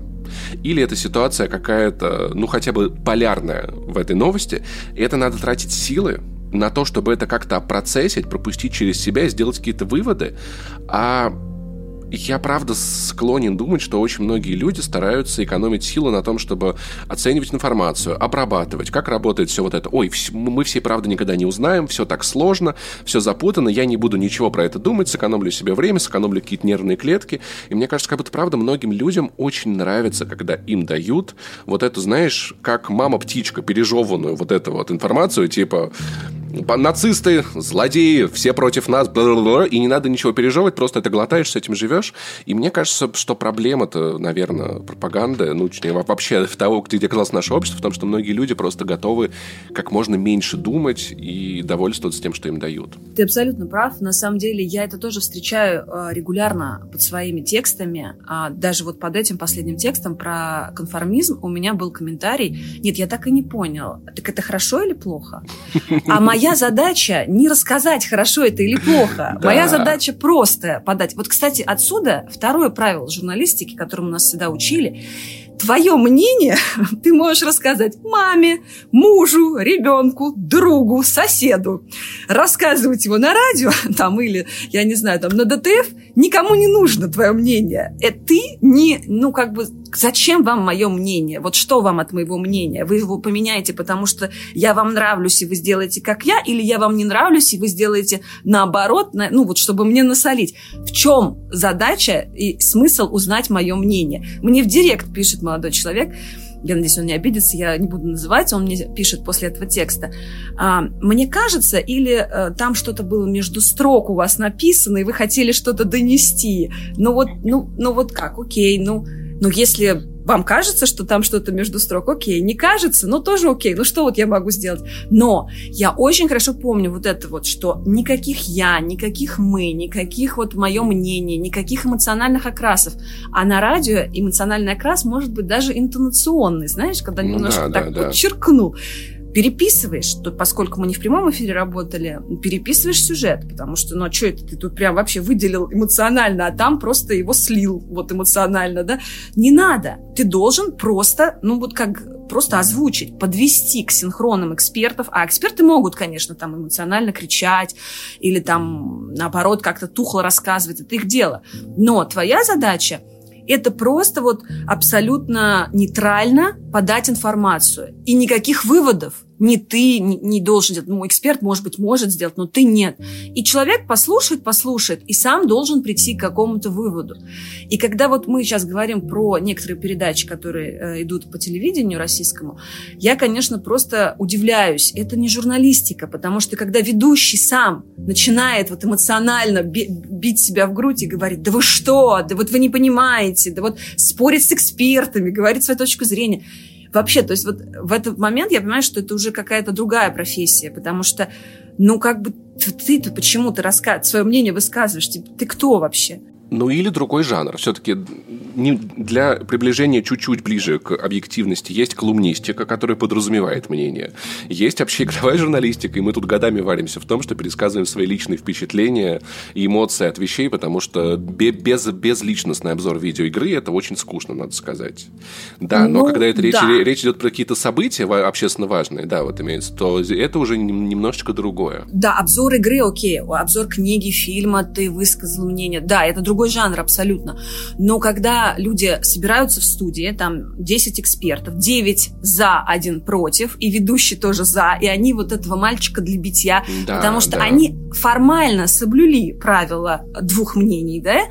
или эта ситуация какая-то, ну хотя бы полярная в этой новости, это надо тратить силы на то, чтобы это как-то процессить, пропустить через себя и сделать какие-то выводы, а я правда склонен думать, что очень многие люди стараются экономить силы на том, чтобы оценивать информацию, обрабатывать, как работает все вот это. Ой, мы все, правда, никогда не узнаем, все так сложно, все запутано, я не буду ничего про это думать, сэкономлю себе время, сэкономлю какие-то нервные клетки. И мне кажется, как будто, правда, многим людям очень нравится, когда им дают вот эту, знаешь, как мама-птичка, пережеванную вот эту вот информацию, типа нацисты, злодеи, все против нас, и не надо ничего пережевывать, просто это глотаешь, с этим живешь. И мне кажется, что проблема-то, наверное, пропаганда, ну, точнее, вообще того, где оказалось наше общество, в том, что многие люди просто готовы как можно меньше думать и довольствоваться тем, что им дают. Ты абсолютно прав. На самом деле, я это тоже встречаю э, регулярно под своими текстами. А даже вот под этим последним текстом про конформизм у меня был комментарий. Нет, я так и не понял. Так это хорошо или плохо? А моя задача не рассказать, хорошо это или плохо. Моя задача просто подать. Вот, кстати, отсюда второе правило журналистики, которому нас всегда учили. Твое мнение ты можешь рассказать маме, мужу, ребенку, другу, соседу. Рассказывать его на радио там или, я не знаю, там на ДТФ никому не нужно твое мнение. Это ты не, ну, как бы зачем вам мое мнение? Вот что вам от моего мнения? Вы его поменяете, потому что я вам нравлюсь, и вы сделаете как я, или я вам не нравлюсь, и вы сделаете наоборот, ну вот чтобы мне насолить. В чем задача и смысл узнать мое мнение? Мне в директ пишет молодой человек, я надеюсь, он не обидится, я не буду называть, он мне пишет после этого текста. А, мне кажется, или а, там что-то было между строк у вас написано, и вы хотели что-то донести. Ну вот, ну, ну вот как, окей, ну, ну, если вам кажется, что там что-то между строк, окей, не кажется, ну тоже окей, ну что вот я могу сделать? Но я очень хорошо помню вот это вот, что никаких я, никаких мы, никаких вот мое мнение, никаких эмоциональных окрасов. А на радио эмоциональный окрас может быть даже интонационный, знаешь, когда ну, немножко да, так да, подчеркнул. Да переписываешь, тут, поскольку мы не в прямом эфире работали, переписываешь сюжет, потому что, ну, а что это ты тут прям вообще выделил эмоционально, а там просто его слил вот эмоционально, да? Не надо. Ты должен просто, ну, вот как просто озвучить, подвести к синхронам экспертов, а эксперты могут, конечно, там эмоционально кричать или там, наоборот, как-то тухло рассказывать, это их дело. Но твоя задача Это просто вот абсолютно нейтрально подать информацию. И никаких выводов не ты не, должен делать. Ну, эксперт, может быть, может сделать, но ты нет. И человек послушает, послушает, и сам должен прийти к какому-то выводу. И когда вот мы сейчас говорим про некоторые передачи, которые э, идут по телевидению российскому, я, конечно, просто удивляюсь. Это не журналистика, потому что когда ведущий сам начинает вот эмоционально бить себя в грудь и говорить, да вы что, да вот вы не понимаете, да вот спорить с экспертами, говорить свою точку зрения – Вообще, то есть вот в этот момент я понимаю, что это уже какая-то другая профессия, потому что, ну, как бы ты-то почему ты рассказ... свое мнение высказываешь? Ты, ты кто вообще? Ну или другой жанр. Все-таки для приближения чуть-чуть ближе к объективности есть колумнистика, которая подразумевает мнение. Есть общеигровая журналистика, и мы тут годами варимся в том, что пересказываем свои личные впечатления и эмоции от вещей, потому что без, безличностный обзор видеоигры это очень скучно, надо сказать. Да, но ну, когда это речь, да. речь идет про какие-то события общественно важные, да, вот имеется, то это уже немножечко другое. Да, обзор игры, окей, обзор книги, фильма, ты высказал мнение, да, это другой жанр абсолютно. Но когда люди собираются в студии, там 10 экспертов, 9 за, один против, и ведущий тоже за, и они вот этого мальчика для битья, да, потому что да. они формально соблюли правила двух мнений, да,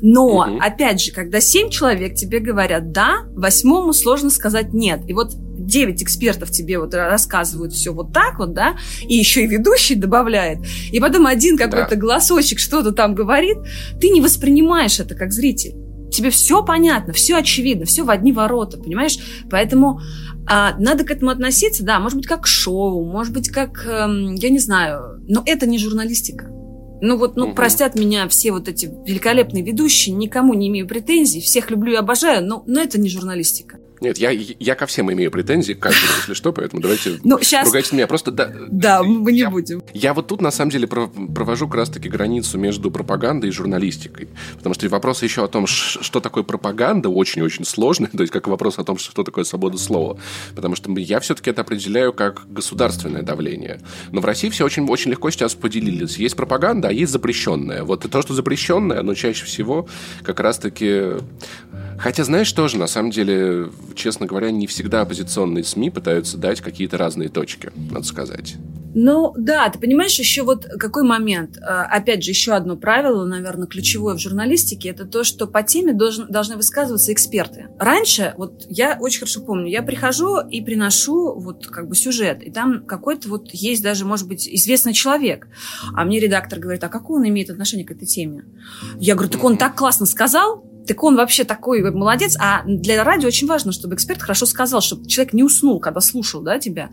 но, угу. опять же, когда 7 человек тебе говорят «да», восьмому сложно сказать «нет». И вот 9 экспертов тебе вот рассказывают все вот так вот, да, и еще и ведущий добавляет, и потом один какой-то да. голосочек что-то там говорит, ты не воспринимаешь это как зритель. Тебе все понятно, все очевидно, все в одни ворота, понимаешь? Поэтому а, надо к этому относиться, да, может быть, как шоу, может быть, как, эм, я не знаю, но это не журналистика. Ну вот, ну, угу. простят меня все вот эти великолепные ведущие, никому не имею претензий, всех люблю и обожаю, но, но это не журналистика. Нет, я, я ко всем имею претензии, каждому, если что, поэтому давайте ну, сейчас... ругайте меня. Просто да, да мы не я, будем. Я вот тут, на самом деле, провожу как раз-таки границу между пропагандой и журналистикой. Потому что вопрос еще о том, что такое пропаганда, очень-очень сложный. То есть, как вопрос о том, что такое свобода слова. Потому что я все-таки это определяю как государственное давление. Но в России все очень, очень легко сейчас поделились. Есть пропаганда, а есть запрещенная. Вот и то, что запрещенное, оно чаще всего как раз-таки Хотя, знаешь, тоже, на самом деле, честно говоря, не всегда оппозиционные СМИ пытаются дать какие-то разные точки, надо сказать. Ну, да, ты понимаешь, еще вот какой момент. А, опять же, еще одно правило, наверное, ключевое в журналистике, это то, что по теме должен, должны высказываться эксперты. Раньше, вот я очень хорошо помню, я прихожу и приношу вот как бы сюжет, и там какой-то вот есть даже, может быть, известный человек, а мне редактор говорит, а какое он имеет отношение к этой теме? Я говорю, так он так классно сказал, так он вообще такой молодец. А для радио очень важно, чтобы эксперт хорошо сказал, чтобы человек не уснул, когда слушал да, тебя.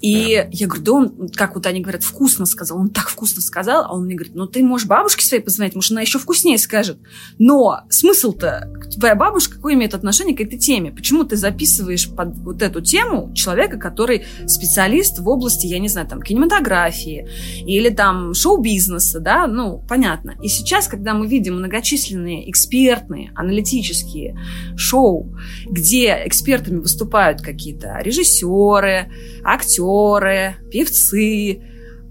И я говорю, да он, как вот они говорят, вкусно сказал. Он так вкусно сказал, а он мне говорит, ну ты можешь бабушке своей позвонить, может, она еще вкуснее скажет. Но смысл-то, твоя бабушка какое имеет отношение к этой теме? Почему ты записываешь под вот эту тему человека, который специалист в области, я не знаю, там, кинематографии или там шоу-бизнеса, да, ну, понятно. И сейчас, когда мы видим многочисленные экспертные, аналитические шоу, где экспертами выступают какие-то режиссеры, актеры, актеры, певцы.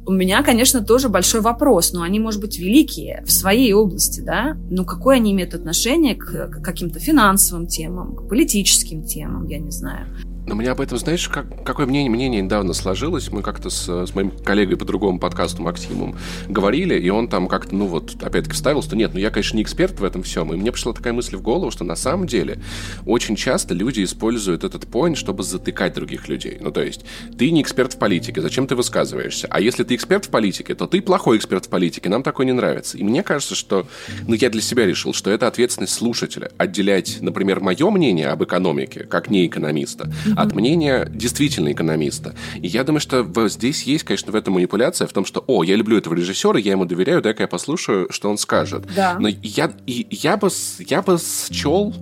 У меня, конечно, тоже большой вопрос, но они, может быть, великие в своей области, да? Но какое они имеют отношение к каким-то финансовым темам, к политическим темам, я не знаю. Но меня об этом, знаешь, как, какое мнение, мнение недавно сложилось. Мы как-то с, с моим коллегой по другому подкасту Максимом говорили, и он там как-то, ну вот, опять-таки вставил, что нет, ну я, конечно, не эксперт в этом всем. И мне пришла такая мысль в голову, что на самом деле очень часто люди используют этот point, чтобы затыкать других людей. Ну то есть, ты не эксперт в политике, зачем ты высказываешься? А если ты эксперт в политике, то ты плохой эксперт в политике, нам такое не нравится. И мне кажется, что, ну я для себя решил, что это ответственность слушателя. Отделять, например, мое мнение об экономике, как не экономиста, от мнения действительно экономиста. И я думаю, что здесь есть, конечно, в этом манипуляция, в том, что, о, я люблю этого режиссера, я ему доверяю, дай-ка я послушаю, что он скажет. Да. Но я, и, я, бы, я бы счел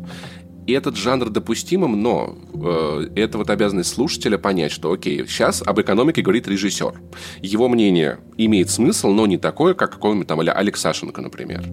И этот жанр допустимым, но э, это вот обязанность слушателя понять, что окей, сейчас об экономике говорит режиссер. Его мнение имеет смысл, но не такое, как какой-нибудь там Алекс Сашенко, например.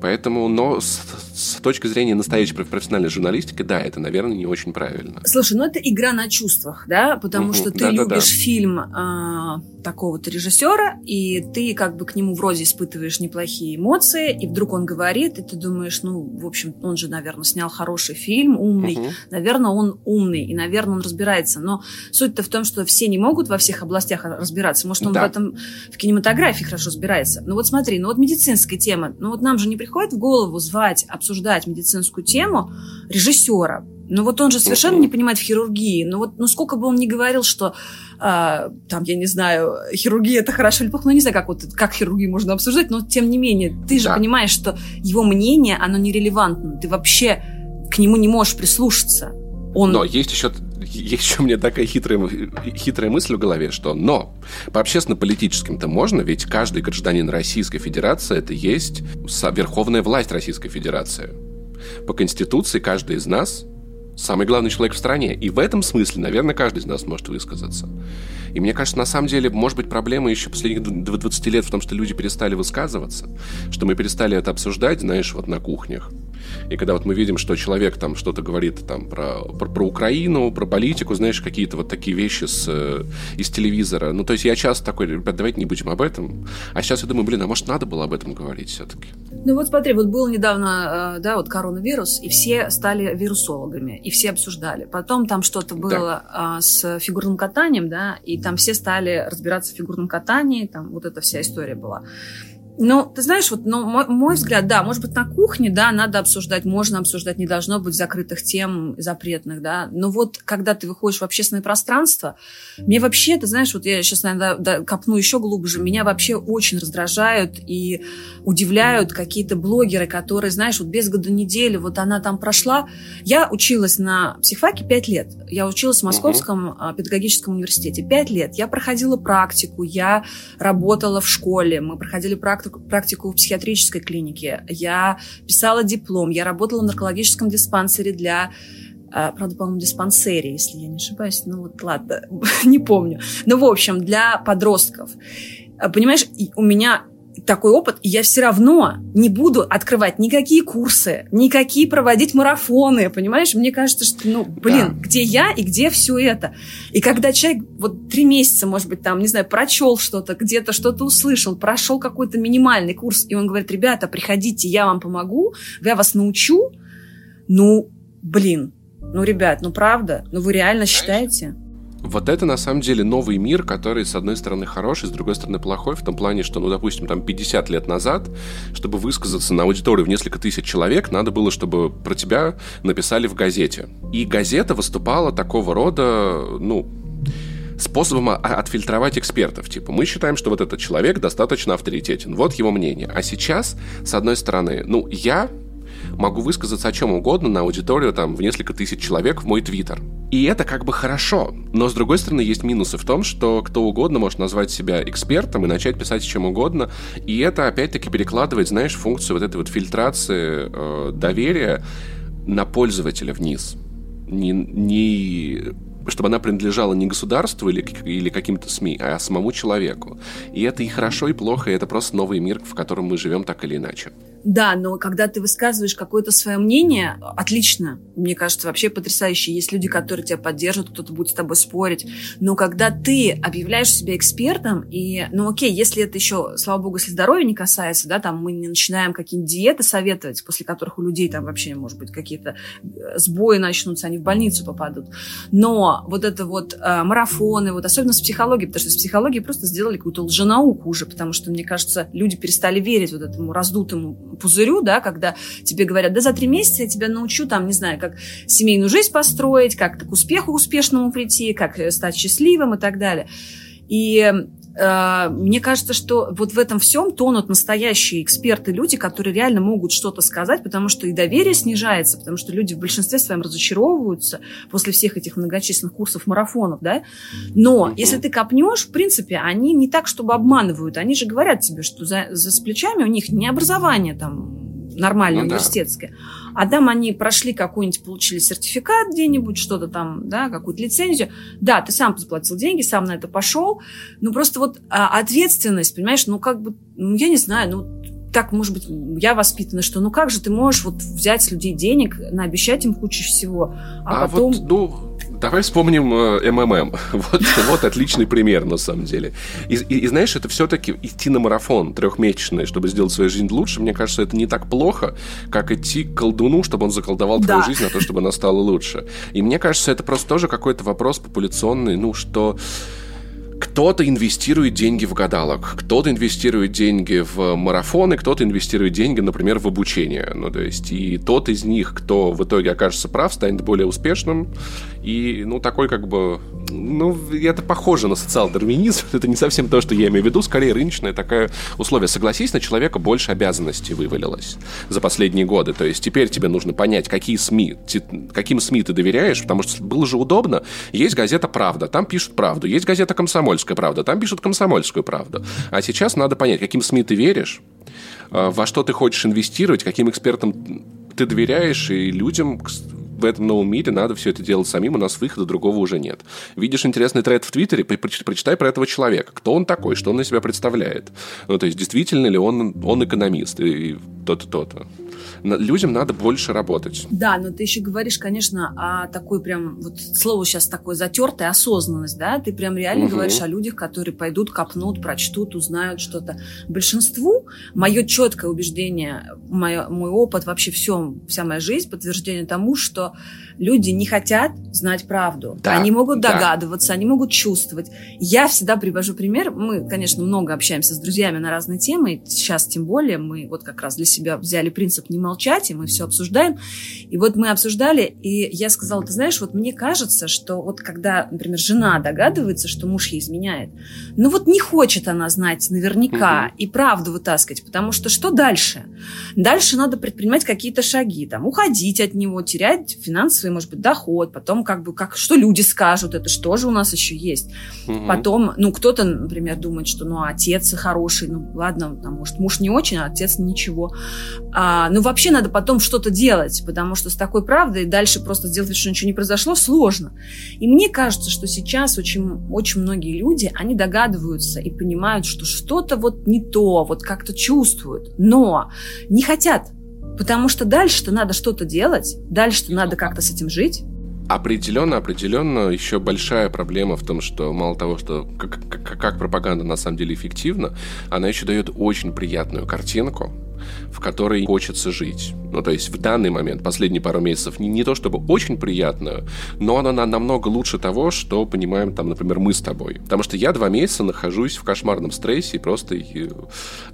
Поэтому, но с, с точки зрения настоящей профессиональной журналистики, да, это, наверное, не очень правильно. Слушай, ну это игра на чувствах, да, потому угу, что ты да, любишь да, да. фильм э, такого-то режиссера, и ты как бы к нему вроде испытываешь неплохие эмоции, и вдруг он говорит, и ты думаешь, ну, в общем, он же, наверное, снял хороший фильм, умный, угу. наверное, он умный, и, наверное, он разбирается. Но суть-то в том, что все не могут во всех областях разбираться. Может, он да. в этом в кинематографии хорошо разбирается. Ну вот смотри, ну вот медицинская тема. Ну вот нам же не приходит в голову звать, обсуждать медицинскую тему режиссера. Ну вот он же совершенно не понимает в хирургии. Ну вот, ну сколько бы он ни говорил, что а, там, я не знаю, хирургия это хорошо или плохо, ну не знаю, как вот как хирургию можно обсуждать, но тем не менее, ты же да. понимаешь, что его мнение, оно нерелевантно. Ты вообще к нему не можешь прислушаться. Он... Но есть еще есть еще у меня такая хитрая, хитрая мысль в голове, что но по общественно-политическим-то можно, ведь каждый гражданин Российской Федерации это есть верховная власть Российской Федерации. По Конституции каждый из нас самый главный человек в стране. И в этом смысле, наверное, каждый из нас может высказаться. И мне кажется, на самом деле, может быть, проблема еще последних 20 лет в том, что люди перестали высказываться, что мы перестали это обсуждать, знаешь, вот на кухнях. И когда вот мы видим, что человек там что-то говорит там про, про, про Украину, про политику, знаешь, какие-то вот такие вещи с, э, из телевизора. Ну, то есть я часто такой, ребят, давайте не будем об этом. А сейчас я думаю, блин, а может надо было об этом говорить все-таки? Ну вот смотри, вот был недавно, э, да, вот коронавирус, и все стали вирусологами, и все обсуждали. Потом там что-то было да. С фигурным катанием, да, и там все стали разбираться в фигурном катании, там вот эта вся история была. Ну, ты знаешь, вот, ну, мой, мой взгляд, да, может быть, на кухне, да, надо обсуждать, можно обсуждать, не должно быть закрытых тем, запретных, да. Но вот, когда ты выходишь в общественное пространство, мне вообще, ты знаешь, вот я сейчас, наверное, да, копну еще глубже, меня вообще очень раздражают и удивляют какие-то блогеры, которые, знаешь, вот без года недели, вот она там прошла. Я училась на психфаке пять лет. Я училась в Московском uh-huh. педагогическом университете пять лет. Я проходила практику, я работала в школе, мы проходили практику практику, в психиатрической клинике, я писала диплом, я работала в наркологическом диспансере для а, правда, по-моему, диспансере, если я не ошибаюсь. Ну вот, ладно, не помню. Ну, в общем, для подростков. Понимаешь, у меня такой опыт, и я все равно не буду открывать никакие курсы, никакие проводить марафоны, понимаешь? Мне кажется, что, ну, блин, да. где я и где все это? И когда человек вот три месяца, может быть, там, не знаю, прочел что-то, где-то что-то услышал, прошел какой-то минимальный курс, и он говорит, ребята, приходите, я вам помогу, я вас научу, ну, блин, ну, ребят, ну, правда, ну, вы реально считаете? Вот это на самом деле новый мир, который с одной стороны хороший, с другой стороны плохой, в том плане, что, ну, допустим, там 50 лет назад, чтобы высказаться на аудиторию в несколько тысяч человек, надо было, чтобы про тебя написали в газете. И газета выступала такого рода, ну, способом отфильтровать экспертов. Типа, мы считаем, что вот этот человек достаточно авторитетен. Вот его мнение. А сейчас, с одной стороны, ну, я могу высказаться о чем угодно на аудиторию там в несколько тысяч человек в мой твиттер. И это как бы хорошо. Но с другой стороны, есть минусы в том, что кто угодно может назвать себя экспертом и начать писать о чем угодно. И это опять-таки перекладывает, знаешь, функцию вот этой вот фильтрации э, доверия на пользователя вниз. Не, не чтобы она принадлежала не государству или, или каким-то СМИ, а самому человеку. И это и хорошо, и плохо, и это просто новый мир, в котором мы живем так или иначе. Да, но когда ты высказываешь какое-то свое мнение, отлично. Мне кажется, вообще потрясающе. Есть люди, которые тебя поддержат, кто-то будет с тобой спорить. Но когда ты объявляешь себя экспертом, и, ну окей, если это еще, слава богу, если здоровья не касается, да, там мы не начинаем какие-нибудь диеты советовать, после которых у людей там вообще, может быть, какие-то э, сбои начнутся, они в больницу попадут. Но вот это вот э, марафоны, вот особенно с психологией, потому что с психологией просто сделали какую-то лженауку уже, потому что, мне кажется, люди перестали верить вот этому раздутому пузырю, да, когда тебе говорят, да за три месяца я тебя научу, там, не знаю, как семейную жизнь построить, как к успеху успешному прийти, как э, стать счастливым и так далее. И Э, мне кажется, что вот в этом всем тонут настоящие эксперты, люди, которые реально могут что-то сказать, потому что и доверие снижается, потому что люди в большинстве своем разочаровываются после всех этих многочисленных курсов, марафонов, да. Но если ты копнешь, в принципе, они не так, чтобы обманывают, они же говорят тебе, что за, за с плечами у них не образование там нормальное, ну, университетское. Да. А там они прошли какой-нибудь, получили сертификат где-нибудь, что-то там, да, какую-то лицензию. Да, ты сам заплатил деньги, сам на это пошел. Ну, просто вот а, ответственность, понимаешь, ну, как бы, ну, я не знаю, ну, так, может быть, я воспитана, что ну как же ты можешь вот взять с людей денег, наобещать им кучу всего, а, а потом... Вот, ну, давай вспомним э, МММ. Вот, вот отличный пример, на самом деле. И, и, и знаешь, это все-таки идти на марафон трехмесячный, чтобы сделать свою жизнь лучше, мне кажется, это не так плохо, как идти к колдуну, чтобы он заколдовал да. твою жизнь на то, чтобы она стала лучше. И мне кажется, это просто тоже какой-то вопрос популяционный, ну, что кто-то инвестирует деньги в гадалок, кто-то инвестирует деньги в марафоны, кто-то инвестирует деньги, например, в обучение. Ну, то есть, и тот из них, кто в итоге окажется прав, станет более успешным. И, ну, такой как бы... Ну, это похоже на социал-дарвинизм. Это не совсем то, что я имею в виду. Скорее, рыночное такое условие. Согласись, на человека больше обязанностей вывалилось за последние годы. То есть, теперь тебе нужно понять, какие СМИ, каким СМИ ты доверяешь, потому что было же удобно. Есть газета «Правда», там пишут правду. Есть газета «Комсомольская», «Комсомольская правда», там пишут «Комсомольскую правду». А сейчас надо понять, каким СМИ ты веришь, а, во что ты хочешь инвестировать, каким экспертам ты доверяешь, и людям в этом новом мире надо все это делать самим, у нас выхода другого уже нет. Видишь интересный тред в Твиттере, прочитай про этого человека. Кто он такой, что он из себя представляет. Ну, то есть, действительно ли он, он экономист, и то-то, то-то людям надо больше работать. Да, но ты еще говоришь, конечно, о такой прям, вот слово сейчас такое затертое, осознанность, да, ты прям реально угу. говоришь о людях, которые пойдут, копнут, прочтут, узнают что-то. Большинству мое четкое убеждение, мое, мой опыт, вообще все, вся моя жизнь, подтверждение тому, что люди не хотят знать правду. Да, они могут да. догадываться, они могут чувствовать. Я всегда привожу пример. Мы, конечно, много общаемся с друзьями на разные темы. Сейчас тем более мы вот как раз для себя взяли принцип не молчать, и мы все обсуждаем. И вот мы обсуждали, и я сказала, ты знаешь, вот мне кажется, что вот когда, например, жена догадывается, что муж ей изменяет, ну вот не хочет она знать наверняка угу. и правду вытаскивать, потому что что дальше? Дальше надо предпринимать какие-то шаги, там, уходить от него, терять финансовый, может быть, доход, потом как бы, как, что люди скажут, это что же у нас еще есть. Угу. Потом, ну, кто-то, например, думает, что, ну, отец хороший, ну, ладно, там, может, муж не очень, а отец ничего. А, ну, вообще надо потом что-то делать, потому что с такой правдой дальше просто сделать что ничего не произошло, сложно. И мне кажется, что сейчас очень, очень многие люди, они догадываются и понимают, что что-то вот не то, вот как-то чувствуют, но не хотят Потому что дальше-то надо что-то делать, дальше-то надо как-то с этим жить. Определенно, определенно, еще большая проблема в том, что мало того, что как, как, как пропаганда на самом деле эффективна, она еще дает очень приятную картинку, в которой хочется жить. Ну, то есть в данный момент, последние пару месяцев, не, не то чтобы очень приятную, но она на, намного лучше того, что понимаем, там, например, мы с тобой. Потому что я два месяца нахожусь в кошмарном стрессе просто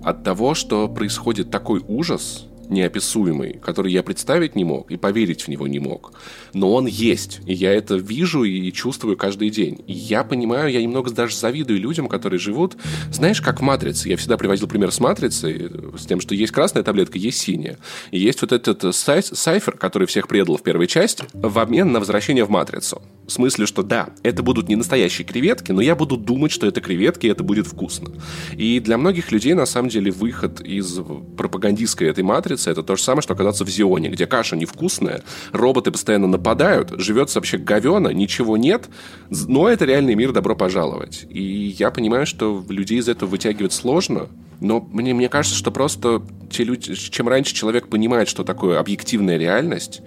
от того, что происходит такой ужас, неописуемый, который я представить не мог и поверить в него не мог. Но он есть, и я это вижу и чувствую каждый день. И я понимаю, я немного даже завидую людям, которые живут, знаешь, как в «Матрице». Я всегда приводил пример с «Матрицей», с тем, что есть красная таблетка, есть синяя. И есть вот этот сай- сайфер, который всех предал в первой части, в обмен на возвращение в «Матрицу». В смысле, что да, это будут не настоящие креветки, но я буду думать, что это креветки, и это будет вкусно. И для многих людей, на самом деле, выход из пропагандистской этой «Матрицы» улице, это то же самое, что оказаться в Зионе, где каша невкусная, роботы постоянно нападают, живется вообще говено, ничего нет, но это реальный мир, добро пожаловать. И я понимаю, что людей из этого вытягивать сложно, но мне, мне кажется, что просто те люди, чем раньше человек понимает, что такое объективная реальность,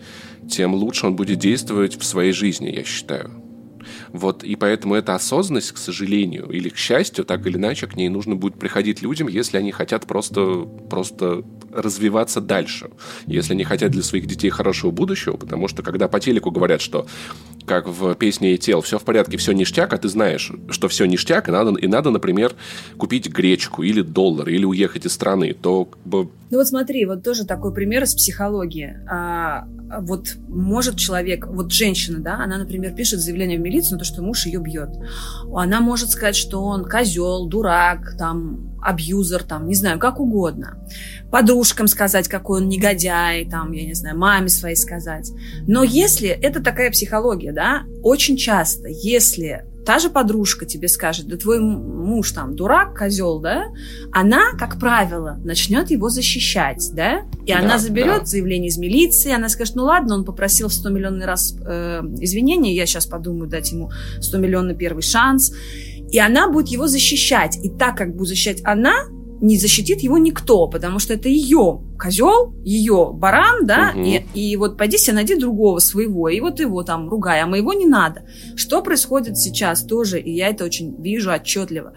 тем лучше он будет действовать в своей жизни, я считаю. Вот, и поэтому эта осознанность, к сожалению, или к счастью, так или иначе, к ней нужно будет приходить людям, если они хотят просто, просто развиваться дальше, если они хотят для своих детей хорошего будущего, потому что когда по телеку говорят, что как в песне «Тел», все в порядке, все ништяк, а ты знаешь, что все ништяк, и надо, и надо, например, купить гречку или доллар, или уехать из страны, то. Ну вот смотри, вот тоже такой пример из психологии. А, вот может человек, вот женщина, да, она, например, пишет заявление в милицию то, что муж ее бьет. Она может сказать, что он козел, дурак, там, абьюзер, там, не знаю, как угодно. Подружкам сказать, какой он негодяй, там, я не знаю, маме своей сказать. Но если, это такая психология, да, очень часто, если та же подружка тебе скажет, да твой муж там дурак, козел, да, она, как правило, начнет его защищать, да, и да, она заберет да. заявление из милиции, она скажет, ну ладно, он попросил в 100 миллионный раз э, извинения, я сейчас подумаю дать ему 100 миллионный первый шанс, и она будет его защищать. И так как будет защищать она, не защитит его никто, потому что это ее козел, ее баран, да, угу. и, и вот пойди себе найди другого своего, и вот его там ругай, а моего не надо. Что происходит сейчас тоже, и я это очень вижу отчетливо.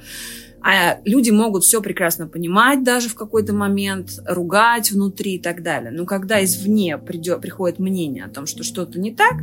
А люди могут все прекрасно понимать даже в какой-то момент, ругать внутри и так далее. Но когда извне придет, приходит мнение о том, что что-то не так,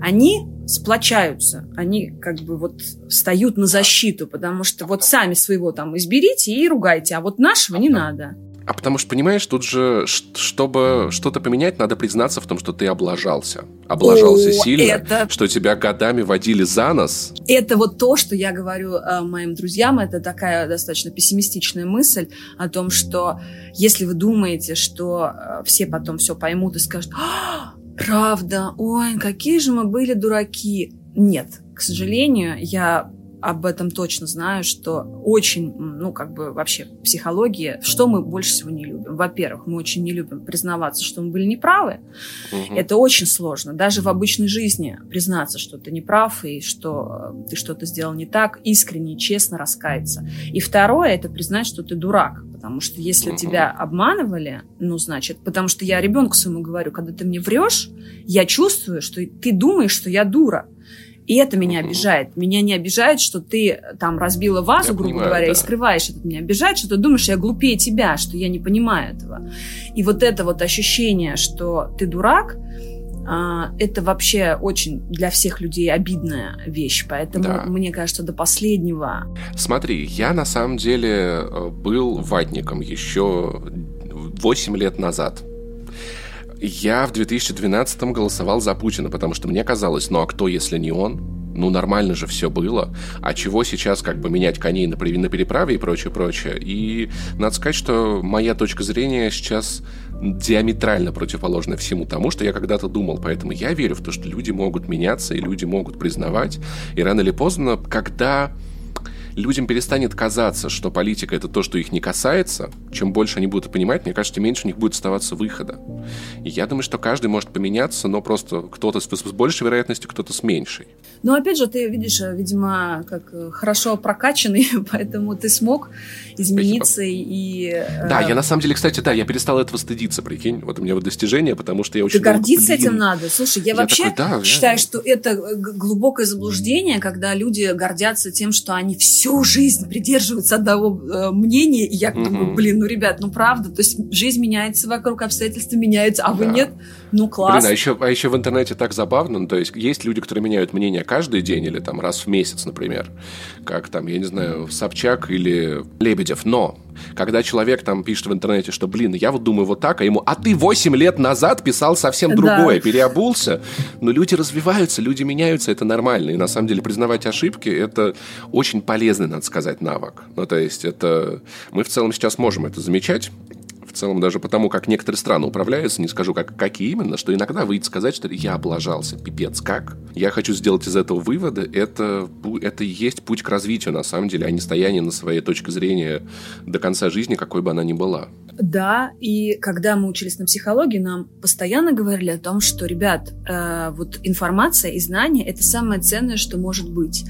они сплочаются, они как бы вот встают на защиту, потому что вот сами своего там изберите и ругайте, а вот нашего не надо. А потому что, понимаешь, тут же, чтобы что-то поменять, надо признаться в том, что ты облажался. Облажался О, сильно, это... что тебя годами водили за нос. Это вот то, что я говорю э, моим друзьям. Это такая достаточно пессимистичная мысль о том, что если вы думаете, что э, все потом все поймут и скажут, а, правда, ой, какие же мы были дураки. Нет, к сожалению, я об этом точно знаю, что очень, ну, как бы вообще психология, что мы больше всего не любим? Во-первых, мы очень не любим признаваться, что мы были неправы. Угу. Это очень сложно. Даже в обычной жизни признаться, что ты неправ и что э, ты что-то сделал не так, искренне, честно раскаяться. И второе, это признать, что ты дурак. Потому что если угу. тебя обманывали, ну, значит, потому что я ребенку своему говорю, когда ты мне врешь, я чувствую, что ты думаешь, что я дура. И это меня обижает. Меня не обижает, что ты там разбила вазу, я грубо понимаю, говоря, да. и скрываешь это. Меня обижает, что ты думаешь, я глупее тебя, что я не понимаю этого. И вот это вот ощущение, что ты дурак, а, это вообще очень для всех людей обидная вещь. Поэтому, да. мне кажется, до последнего... Смотри, я на самом деле э, был ватником еще 8 лет назад. Я в 2012 голосовал за Путина, потому что мне казалось, ну а кто, если не он? Ну, нормально же все было. А чего сейчас как бы менять коней на, на переправе и прочее, прочее. И надо сказать, что моя точка зрения сейчас диаметрально противоположна всему тому, что я когда-то думал. Поэтому я верю в то, что люди могут меняться, и люди могут признавать. И рано или поздно, когда людям перестанет казаться, что политика это то, что их не касается, чем больше они будут понимать, мне кажется, тем меньше у них будет оставаться выхода. И я думаю, что каждый может поменяться, но просто кто-то с, с большей вероятностью, кто-то с меньшей. Но опять же, ты видишь, э, видимо, как э, хорошо прокачанный, поэтому ты смог измениться Спасибо. и... Э, да, я на самом деле, кстати, да, я перестал этого стыдиться, прикинь. Вот у меня вот достижение, потому что я очень... Ты гордиться этим надо. Слушай, я, я вообще такой, да, считаю, я... что это глубокое заблуждение, когда люди гордятся тем, что они всю жизнь придерживаются одного э, мнения, и я думаю, блин, ну, ребят, ну, правда, то есть жизнь меняется вокруг, обстоятельства меняются, а вы нет? Ну, класс. Блин, а еще, а еще в интернете так забавно, ну, то есть есть люди, которые меняют мнение каждый день или там раз в месяц, например, как там, я не знаю, Собчак или Лебедев, но когда человек там пишет в интернете, что, блин, я вот думаю вот так, а ему, а ты 8 лет назад писал совсем другое, да. переобулся. Но люди развиваются, люди меняются, это нормально. И на самом деле признавать ошибки – это очень полезный, надо сказать, навык. Ну, то есть это... Мы в целом сейчас можем это замечать, в целом даже потому, как некоторые страны управляются, не скажу, как, какие именно, что иногда выйдет сказать, что я облажался, пипец, как? Я хочу сделать из этого выводы, это, это и есть путь к развитию, на самом деле, а не стояние на своей точке зрения до конца жизни, какой бы она ни была. Да, и когда мы учились на психологии, нам постоянно говорили о том, что, ребят, э, вот информация и знания — это самое ценное, что может быть.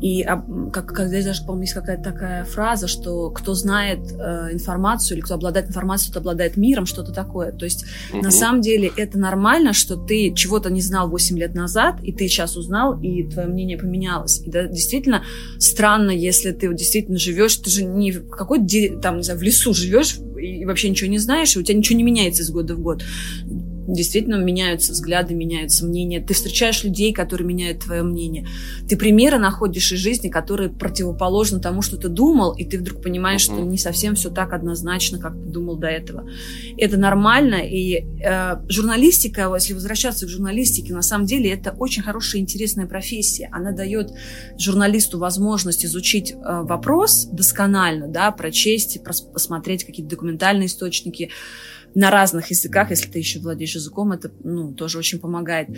И как, когда я даже помню, есть какая-то такая фраза, что кто знает э, информацию или кто обладает информацией, тот обладает миром, что-то такое. То есть угу. на самом деле это нормально, что ты чего-то не знал 8 лет назад, и ты сейчас узнал, и твое мнение поменялось. И да, действительно странно, если ты действительно живешь, ты же не в какой-то там, не знаю, в лесу живешь и вообще ничего не знаешь, и у тебя ничего не меняется из года в год действительно меняются взгляды, меняются мнения. Ты встречаешь людей, которые меняют твое мнение. Ты примеры находишь из жизни, которые противоположны тому, что ты думал, и ты вдруг понимаешь, uh-huh. что не совсем все так однозначно, как ты думал до этого. Это нормально, и э, журналистика, если возвращаться к журналистике, на самом деле это очень хорошая, интересная профессия. Она дает журналисту возможность изучить э, вопрос досконально, да, прочесть, посмотреть какие-то документальные источники, на разных языках, если ты еще владеешь языком, это ну, тоже очень помогает.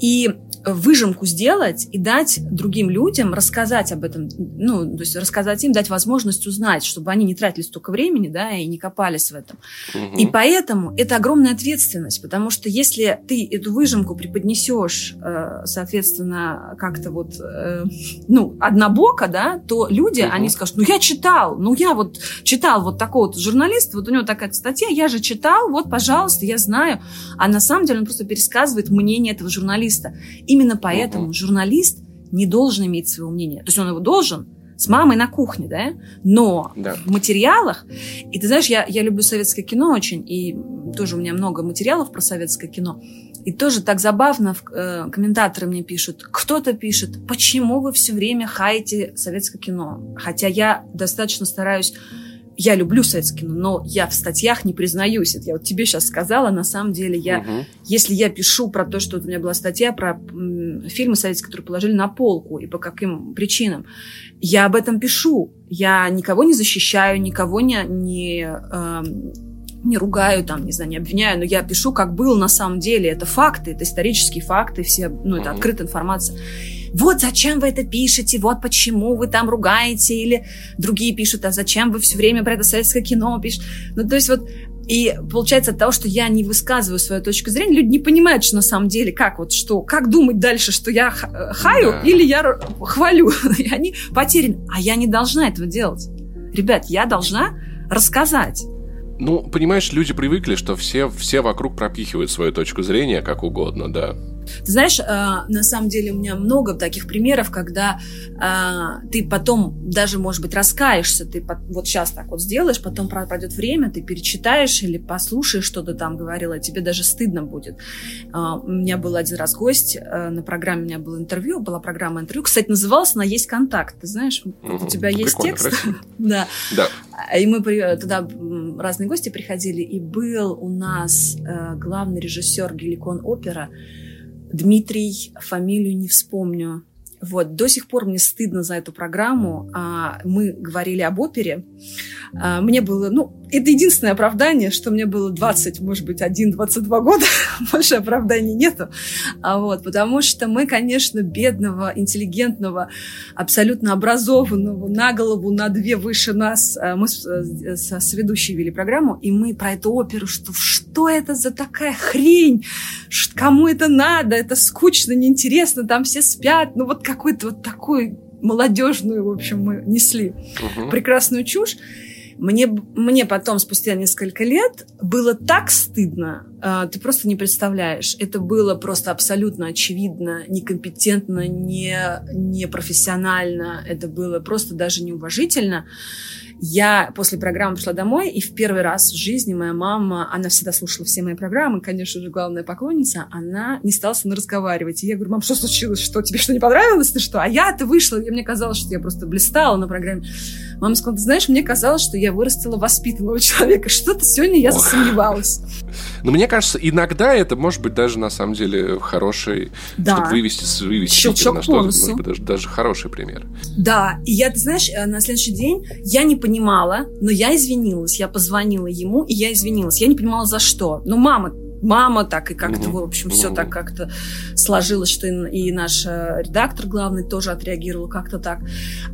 И выжимку сделать и дать другим людям рассказать об этом, ну, то есть рассказать им, дать возможность узнать, чтобы они не тратили столько времени, да, и не копались в этом. Угу. И поэтому это огромная ответственность, потому что если ты эту выжимку преподнесешь, э, соответственно, как-то вот, э, ну, однобоко, да, то люди, угу. они скажут, ну, я читал, ну, я вот читал вот такого вот журналиста, вот у него такая статья, я же читал, вот, пожалуйста, я знаю. А на самом деле он просто пересказывает мнение этого журналиста. Именно поэтому угу. журналист не должен иметь своего мнения. То есть он его должен с мамой на кухне, да? Но да. в материалах... И ты знаешь, я, я люблю советское кино очень, и тоже у меня много материалов про советское кино. И тоже так забавно, э, комментаторы мне пишут, кто-то пишет, почему вы все время хаете советское кино? Хотя я достаточно стараюсь я люблю кино, но я в статьях не признаюсь. Это я вот тебе сейчас сказала, на самом деле я, угу. если я пишу про то, что вот у меня была статья про фильмы советские, которые положили на полку и по каким причинам, я об этом пишу. Я никого не защищаю, никого не, не э, не ругаю, там, не знаю, не обвиняю, но я пишу, как было на самом деле. Это факты, это исторические факты, все, ну, это открытая информация вот зачем вы это пишете, вот почему вы там ругаете, или другие пишут, а зачем вы все время про это советское кино пишете. Ну, то есть вот и получается от того, что я не высказываю свою точку зрения, люди не понимают, что на самом деле, как вот что, как думать дальше, что я хаю да. или я хвалю. И они потеряны. А я не должна этого делать. Ребят, я должна рассказать. Ну, понимаешь, люди привыкли, что все, все вокруг пропихивают свою точку зрения как угодно, да. Ты знаешь, э, на самом деле у меня много таких примеров, когда э, ты потом даже, может быть, раскаешься, ты вот сейчас так вот сделаешь, потом пройдет время, ты перечитаешь или послушаешь, что ты там говорила, и тебе даже стыдно будет. Э, у меня был один раз гость, на программе у меня было интервью, была программа интервью, кстати, называлась она «Есть контакт», ты знаешь, угу, у тебя есть текст. да. да. И мы туда разные гости приходили, и был у нас главный режиссер Геликон Опера, Дмитрий, фамилию не вспомню. Вот, до сих пор мне стыдно за эту программу. А, мы говорили об опере. А, мне было, ну, это единственное оправдание, что мне было 20, может быть, 1-22 года. Больше оправданий нету. А вот, потому что мы, конечно, бедного, интеллигентного, абсолютно образованного, на голову, на две выше нас, а, мы с, с, с ведущей вели программу, и мы про эту оперу, что что это за такая хрень, кому это надо, это скучно, неинтересно, там все спят, ну вот какой-то вот такой молодежную, в общем, мы несли угу. прекрасную чушь. Мне, мне потом, спустя несколько лет, было так стыдно, э, ты просто не представляешь. Это было просто абсолютно очевидно, некомпетентно, не, непрофессионально, это было просто даже неуважительно. Я после программы пришла домой, и в первый раз в жизни моя мама, она всегда слушала все мои программы, конечно же, главная поклонница, она не стала со мной разговаривать. И я говорю, мам, что случилось? Что, тебе что, не понравилось? Ты что? А я-то вышла, и мне казалось, что я просто блистала на программе. Мама сказала, ты знаешь, мне казалось, что я вырастила воспитанного человека. Что-то сегодня я засомневалась. Но мне кажется, иногда это может быть даже на самом деле хороший, да. чтобы вывести, вывести Щелчок на что-то, может быть, даже, даже хороший пример. Да, и я, ты знаешь, э, на следующий день я не понимала, понимала, но я извинилась. Я позвонила ему, и я извинилась. Я не понимала, за что. Но мама мама так и как-то, в общем, все так как-то сложилось, что и, и наш э, редактор главный тоже отреагировал как-то так.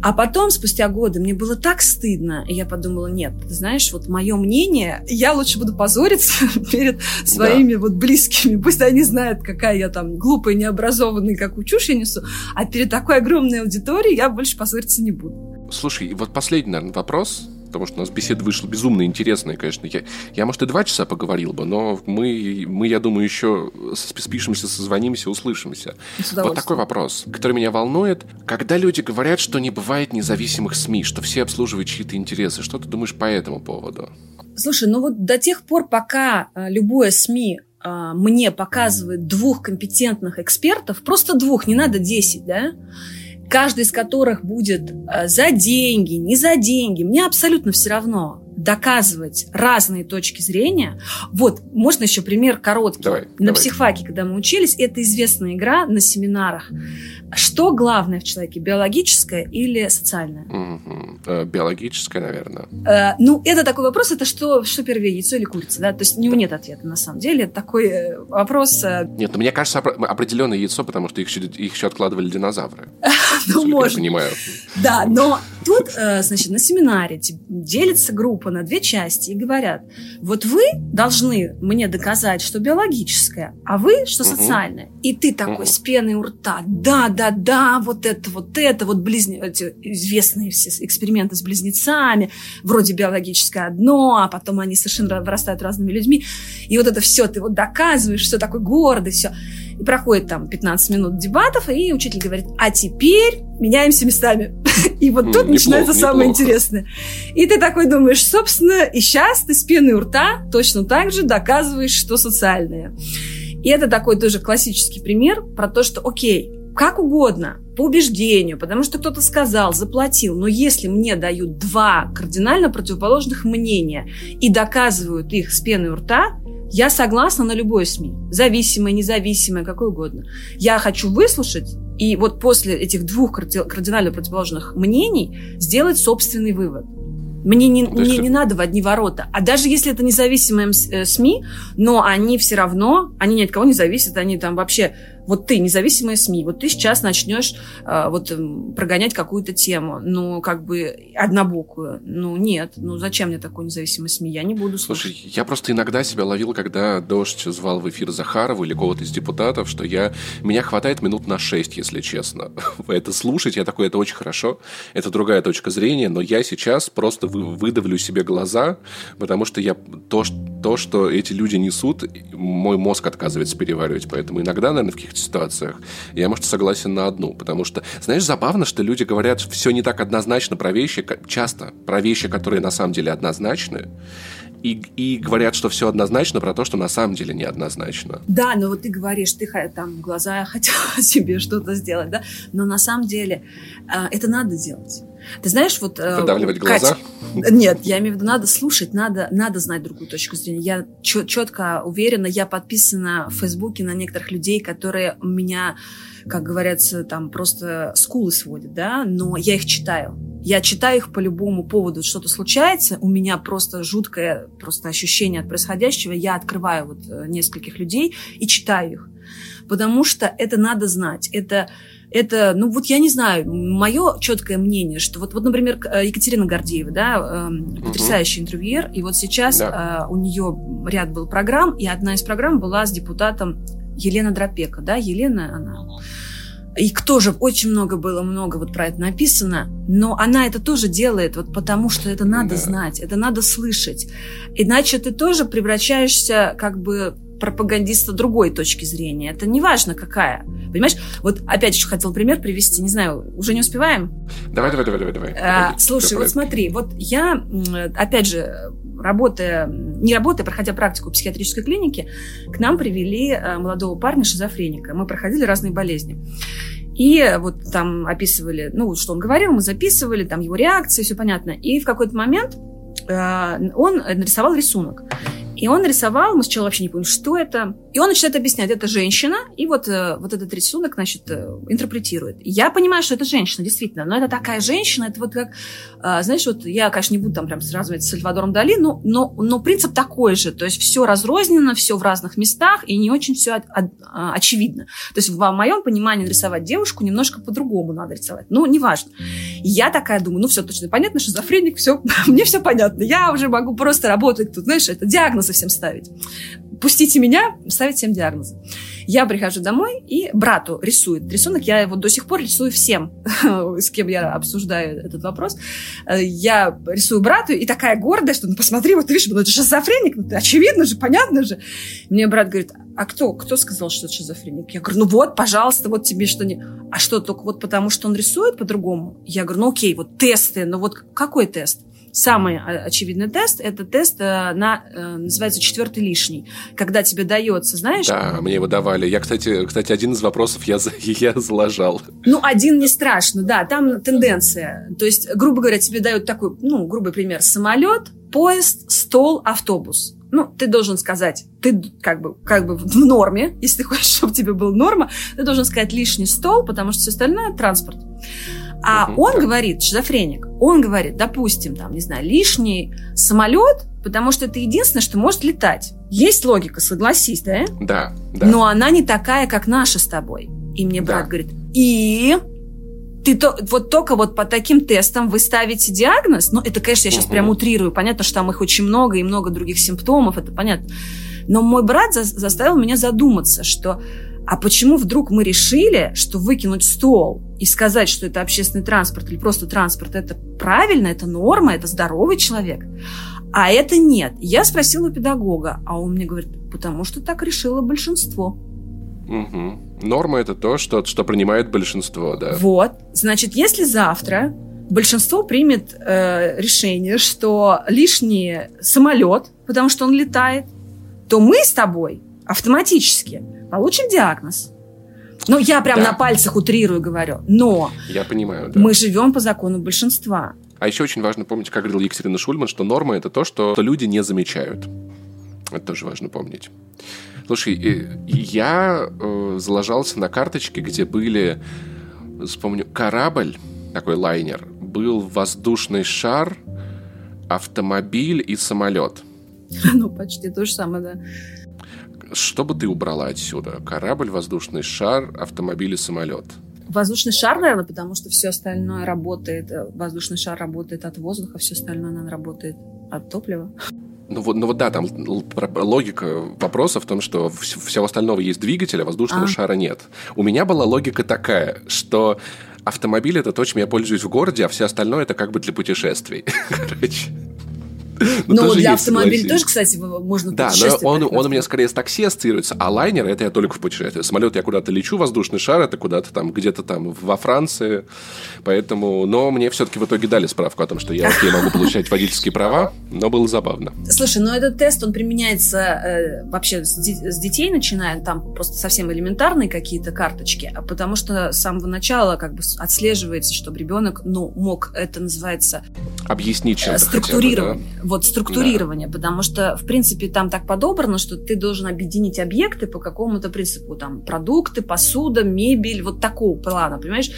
А потом, спустя годы, мне было так стыдно, и я подумала, нет, ты знаешь, вот мое мнение, я лучше буду позориться перед своими да. вот близкими, пусть они знают, какая я там глупая, необразованная, какую чушь я несу, а перед такой огромной аудиторией я больше позориться не буду. Слушай, вот последний, наверное, вопрос, потому что у нас беседа вышла безумно интересная, конечно. Я, я может, и два часа поговорил бы, но мы, мы я думаю, еще спишемся, созвонимся, услышимся. Вот такой вопрос, который меня волнует. Когда люди говорят, что не бывает независимых СМИ, что все обслуживают чьи-то интересы, что ты думаешь по этому поводу? Слушай, ну вот до тех пор, пока э, любое СМИ э, мне показывает двух компетентных экспертов, просто двух, не надо десять, да, каждый из которых будет э, за деньги, не за деньги, мне абсолютно все равно. Доказывать разные точки зрения. Вот, можно еще пример короткий. Давай, на давай. психфаке, когда мы учились, это известная игра на семинарах. Что главное в человеке, биологическое или социальное? Э, Биологическое, наверное. Э, ну, это такой вопрос, это что, что первее, яйцо или курица, да? То есть у него нет ответа, на самом деле. Это такой э, вопрос, э, Нет, ну мне кажется, определенное яйцо, потому что их еще, их еще откладывали динозавры. ну, может, Я понимаю. Да, но тут, э, значит, на семинаре делится группа на две части и говорят, вот вы должны мне доказать, что биологическое, а вы, что социальное. И ты такой с пеной у рта, да, да, да, вот это, вот это, вот близне... известные все эксперименты с близнецами, вроде биологическое одно, а потом они совершенно вырастают разными людьми. И вот это все ты вот доказываешь, все такой гордый, все. И проходит там 15 минут дебатов, и учитель говорит, а теперь меняемся местами. И вот М, тут начинается самое интересное. И ты такой думаешь, собственно, и сейчас ты с пеной у рта точно так же доказываешь, что социальное. И это такой тоже классический пример про то, что, окей, как угодно, по убеждению, потому что кто-то сказал, заплатил, но если мне дают два кардинально противоположных мнения и доказывают их с пеной у рта, я согласна на любой СМИ. Зависимое, независимое, какое угодно. Я хочу выслушать и вот после этих двух карди- кардинально противоположных мнений сделать собственный вывод. Мне не, Ну, ты- не надо в одни ворота. А даже если это независимые МС- э, СМИ, но они все равно, они ни от кого не зависят, они там вообще... Вот ты, независимые СМИ, вот ты сейчас начнешь э, вот эм, прогонять какую-то тему, ну, как бы однобокую. Ну, нет, ну, зачем мне такой независимый СМИ? Я не буду слушать. Слушай, я просто иногда себя ловил, когда Дождь звал в эфир Захарову или кого-то из депутатов, что я... Меня хватает минут на шесть, если честно. Это слушать, я такой, это очень хорошо, это другая точка зрения, но я сейчас просто вы- выдавлю себе глаза, потому что я то, что эти люди несут, мой мозг отказывается переваривать, поэтому иногда, наверное, в каких-то ситуациях я, может, согласен на одну, потому что, знаешь, забавно, что люди говорят все не так однозначно про вещи, часто про вещи, которые на самом деле однозначны, и, и говорят, что все однозначно про то, что на самом деле неоднозначно. Да, но вот ты говоришь, ты там глаза хотела себе что-то сделать, да, но на самом деле а, это надо делать. Ты знаешь, вот... э, Выдавливать Катя- глаза? Нет, я имею в виду, надо слушать, надо, надо знать другую точку зрения. Я четко уверена, я подписана в Фейсбуке на некоторых людей, которые меня, как говорится, там просто скулы сводят, да, но я их читаю. Я читаю их по любому поводу. Что-то случается, у меня просто жуткое просто ощущение от происходящего. Я открываю вот э, нескольких людей и читаю их. Потому что это надо знать. Это это, ну вот я не знаю, мое четкое мнение, что вот, вот например, э, Екатерина Гордеева, да, эм, потрясающий интервьюер, и вот сейчас Да. э, у нее ряд был программ, и одна из программ была с депутатом Елена Дропека, да, Елена, она... И тоже очень много было, много вот про это написано, но она это тоже делает вот потому, что это надо Да. знать, это надо слышать. Иначе ты тоже превращаешься как бы пропагандиста другой точки зрения. Это не важно какая. Понимаешь? Вот опять еще хотел пример привести. Не знаю, уже не успеваем? Давай, давай, давай, давай. давай. А, слушай, давай. вот смотри, вот я, опять же, работая, не работая, проходя практику в психиатрической клинике, к нам привели э, молодого парня шизофреника. Мы проходили разные болезни. И вот там описывали, ну, что он говорил, мы записывали, там его реакции, все понятно. И в какой-то момент э, он нарисовал рисунок. И он нарисовал, мы сначала вообще не поняли, что это. И он начинает объяснять, это женщина, и вот, э, вот этот рисунок, значит, э, интерпретирует. Я понимаю, что это женщина, действительно, но это такая женщина, это вот как, э, знаешь, вот я, конечно, не буду там прям сравнивать с Сальвадором Дали, но, но, но принцип такой же, то есть все разрознено, все в разных местах, и не очень все очевидно. То есть в моем понимании нарисовать девушку немножко по-другому надо рисовать. Ну, неважно. Я такая думаю, ну, все точно понятно, шизофреник, все, мне все понятно. Я уже могу просто работать тут, знаешь, это диагнозы всем ставить. Пустите меня, ставить всем диагнозы. Я прихожу домой, и брату рисует рисунок. Я его до сих пор рисую всем, с кем я обсуждаю этот вопрос. Э, Я рисую брату, и такая гордая, что, ну, посмотри, вот видишь, ну, это шизофреник, ну, очевидно же, понятно же. Мне брат говорит, а кто? Кто сказал, что это шизофреник? Я говорю, ну вот, пожалуйста, вот тебе что не... А что, только вот потому, что он рисует по-другому? Я говорю, ну окей, вот тесты, но вот какой тест? Самый а, очевидный тест – это тест э, на, э, называется, четвертый лишний. Когда тебе дается, знаешь, Да, мне его давали. Я, кстати, кстати, один из вопросов я, я заложал. Ну, один не страшно, да, там тенденция. То есть, грубо говоря, тебе дают такой, ну, грубый пример, самолет, поезд, стол, автобус. Ну, ты должен сказать, ты как бы, как бы в норме, если ты хочешь, чтобы тебе была норма, ты должен сказать лишний стол, потому что все остальное – транспорт. А угу, он да. говорит, шизофреник, он говорит, допустим, там, не знаю, лишний самолет, потому что это единственное, что может летать. Есть логика, согласись, да? Да, да. Но она не такая, как наша с тобой. И мне брат да. говорит, и ты то, вот только вот по таким тестам вы ставите диагноз, ну, это, конечно, я сейчас угу. прям утрирую, понятно, что там их очень много и много других симптомов, это понятно. Но мой брат за, заставил меня задуматься, что а почему вдруг мы решили, что выкинуть стол и сказать, что это общественный транспорт или просто транспорт, это правильно, это норма, это здоровый человек, а это нет. Я спросила у педагога, а он мне говорит, потому что так решило большинство. Угу. Норма это то, что, что принимает большинство, да. Вот. Значит, если завтра большинство примет э, решение, что лишний самолет, потому что он летает, то мы с тобой автоматически получим диагноз. Ну, я прям да. на пальцах утрирую говорю. Но я понимаю, да. мы живем по закону большинства. А еще очень важно помнить, как говорил Екатерина Шульман, что норма это то, что люди не замечают. Это тоже важно помнить. Слушай, я э, залажался на карточке, где были, вспомню, корабль, такой лайнер, был воздушный шар, автомобиль и самолет. Ну, почти то же самое, да. Что бы ты убрала отсюда? Корабль, воздушный шар, автомобиль и самолет. Воздушный шар, наверное, потому что все остальное работает. Воздушный шар работает от воздуха, все остальное, наверное, работает от топлива. Ну вот, ну вот да, там логика вопроса в том, что всего остального есть двигатель, а воздушного а. шара нет. У меня была логика такая, что автомобиль это то, чем я пользуюсь в городе, а все остальное это как бы для путешествий. Короче. Ну, но для автомобиля тоже, кстати, можно Да, но он, он у меня скорее с такси ассоциируется, а лайнер это я только в путешествии. Самолет я куда-то лечу, воздушный шар это куда-то там, где-то там во Франции. Поэтому, но мне все-таки в итоге дали справку о том, что я окей, могу получать водительские права, но было забавно. Слушай, но этот тест, он применяется э, вообще с, с детей начиная, там просто совсем элементарные какие-то карточки, а потому что с самого начала как бы отслеживается, чтобы ребенок, ну, мог, это называется... Объяснить чем-то Структурирование. Хотя бы, да? Вот структурирование, да. потому что, в принципе, там так подобрано, что ты должен объединить объекты по какому-то принципу, там, продукты, посуда, мебель, вот такого плана, понимаешь?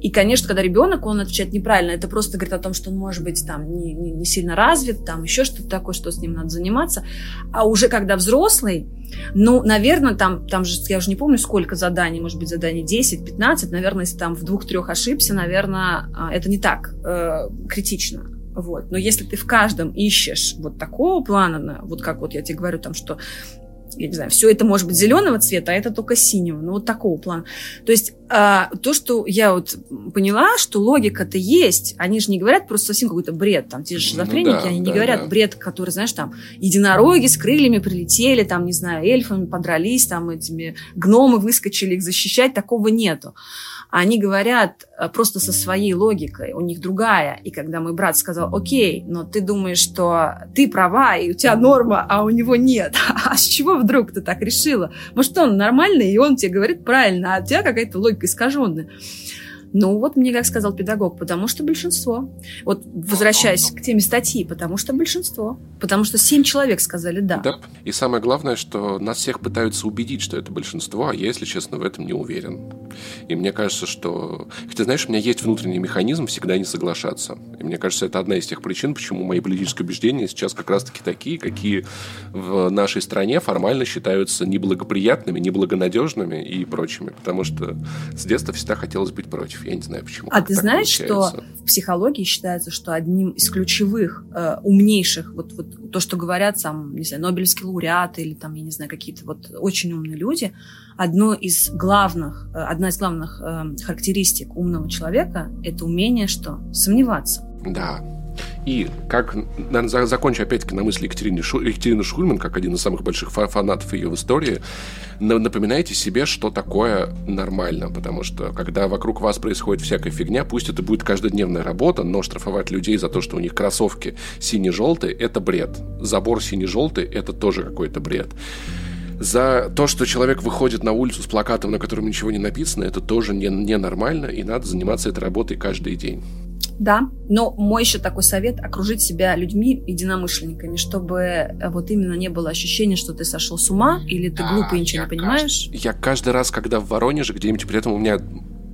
И, конечно, когда ребенок, он отвечает неправильно, это просто говорит о том, что он может быть там не, не, не сильно развит, там еще что-то такое, что с ним надо заниматься, а уже когда взрослый, ну, наверное, там, там же, я уже не помню, сколько заданий, может быть, заданий 10, 15, наверное, если там в двух-трех ошибся, наверное, а, это не так э, критично. Вот. Но если ты в каждом ищешь вот такого плана, вот как вот я тебе говорю, там, что я не знаю, все это может быть зеленого цвета, а это только синего, ну вот такого плана. То есть а, то, что я вот поняла, что логика-то есть, они же не говорят просто совсем какой-то бред, там те же ну шизофреники, ну, да, они не да, говорят да. бред, который, знаешь, там единороги с крыльями прилетели, там, не знаю, эльфами подрались, там этими гномы выскочили их защищать, такого нету они говорят э, просто со своей логикой, у них другая. И когда мой брат сказал, окей, но ты думаешь, что ты права, и у тебя норма, а у него нет. А с чего вдруг ты так решила? Может, он нормальный, и он тебе говорит правильно, а у тебя какая-то логика искаженная. Ну, вот мне, как сказал педагог, потому что большинство. Вот возвращаясь к теме статьи, потому что большинство. Потому что семь человек сказали «да». Да. И самое главное, что нас всех пытаются убедить, что это большинство, а я, если честно, в этом не уверен. И мне кажется, что... Хотя, знаешь, у меня есть внутренний механизм всегда не соглашаться. И мне кажется, это одна из тех причин, почему мои политические убеждения сейчас как раз-таки такие, какие в нашей стране формально считаются неблагоприятными, неблагонадежными и прочими. Потому что с детства всегда хотелось быть против. Я не знаю, почему. А ты знаешь, получается. что в психологии считается, что одним из ключевых, э, умнейших, вот, вот то, что говорят сам, не знаю, Нобелевские лауреаты или там, я не знаю, какие-то вот очень умные люди, одно из главных, э, одна из главных э, характеристик умного человека – это умение что? Сомневаться. Да, и как, наверное, закончу опять-таки на мысли Екатерины, Шу, Екатерины Шульман, как один из самых больших фанатов ее в истории, напоминайте себе, что такое нормально, потому что когда вокруг вас происходит всякая фигня, пусть это будет каждодневная работа, но штрафовать людей за то, что у них кроссовки сине-желтые, это бред. Забор сине-желтый, это тоже какой-то бред за то, что человек выходит на улицу с плакатом, на котором ничего не написано, это тоже ненормально, не, не и надо заниматься этой работой каждый день. Да, но мой еще такой совет – окружить себя людьми, единомышленниками, чтобы э, вот именно не было ощущения, что ты сошел с ума или ты глупый и ничего не понимаешь. Кажд... Я каждый раз, когда в Воронеже где-нибудь, при этом у меня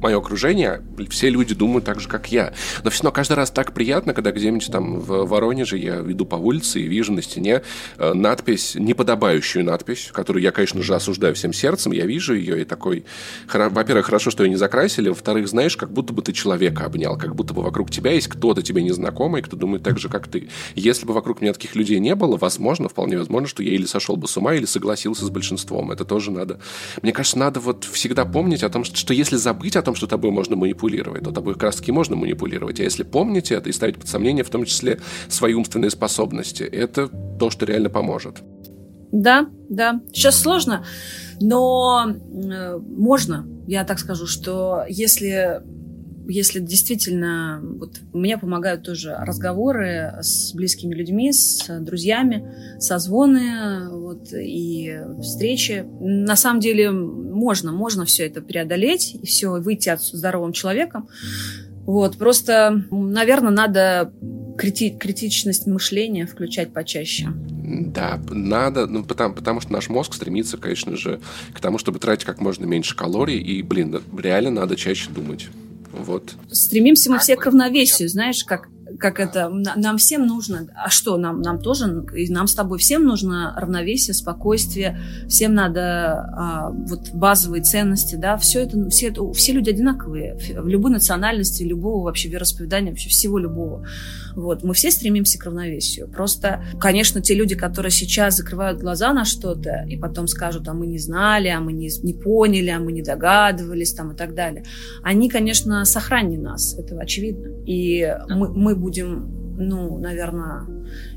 мое окружение, все люди думают так же, как я. Но все равно каждый раз так приятно, когда где-нибудь там в Воронеже я иду по улице и вижу на стене э, надпись, неподобающую надпись, которую я, конечно же, осуждаю всем сердцем. Я вижу ее и такой... Во-первых, хорошо, что ее не закрасили. Во-вторых, знаешь, как будто бы ты человека обнял, как будто бы вокруг тебя есть кто-то тебе незнакомый, кто думает так же, как ты. Если бы вокруг меня таких людей не было, возможно, вполне возможно, что я или сошел бы с ума, или согласился с большинством. Это тоже надо... Мне кажется, надо вот всегда помнить о том, что, если забыть о том, том, что тобой можно манипулировать, то тобой как раз можно манипулировать. А если помните это и ставить под сомнение, в том числе свои умственные способности, это то, что реально поможет. Да, да. Сейчас сложно, но э, можно. Я так скажу, что если если действительно вот мне помогают тоже разговоры с близкими людьми, с друзьями, созвоны вот, и встречи. На самом деле можно, можно все это преодолеть и все выйти от здоровым человеком. Вот, просто, наверное, надо крити критичность мышления включать почаще. Да, надо, ну, потому, потому что наш мозг стремится, конечно же, к тому, чтобы тратить как можно меньше калорий, и, блин, реально надо чаще думать. Вот. Стремимся мы все к равновесию, знаешь, как как это, нам всем нужно, а что, нам, нам тоже, и нам с тобой всем нужно равновесие, спокойствие, всем надо а, вот базовые ценности, да, все это, все это, все люди одинаковые, в любой национальности, любого вообще вероисповедания, вообще всего любого. Вот, мы все стремимся к равновесию. Просто, конечно, те люди, которые сейчас закрывают глаза на что-то и потом скажут, а мы не знали, а мы не, не поняли, а мы не догадывались, там и так далее, они, конечно, сохраннее нас, это очевидно. И мы, мы будем, 就. Ну, наверное,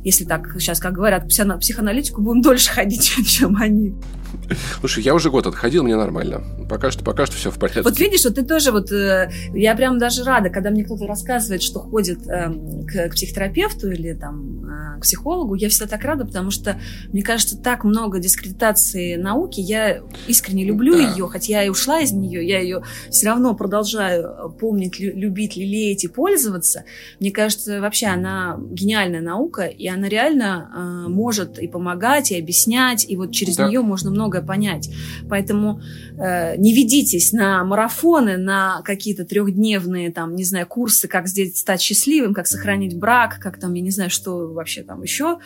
если так сейчас, как говорят, психоаналитику будем дольше ходить, чем они. Слушай, я уже год отходил, мне нормально. Пока что, пока что все в порядке. Вот видишь, вот ты тоже вот... Э, я прям даже рада, когда мне кто-то рассказывает, что ходит э, к, к психотерапевту или там э, к психологу, я всегда так рада, потому что, мне кажется, так много дискредитации науки. Я искренне люблю да. ее, хотя я и ушла из нее, я ее все равно продолжаю помнить, любить, лелеять и пользоваться. Мне кажется, вообще она гениальная наука, и она реально э, может и помогать, и объяснять, и вот через да. нее можно многое понять. Поэтому э, не ведитесь на марафоны, на какие-то трехдневные, там, не знаю, курсы, как здесь стать счастливым, как сохранить брак, как там, я не знаю, что вообще там еще.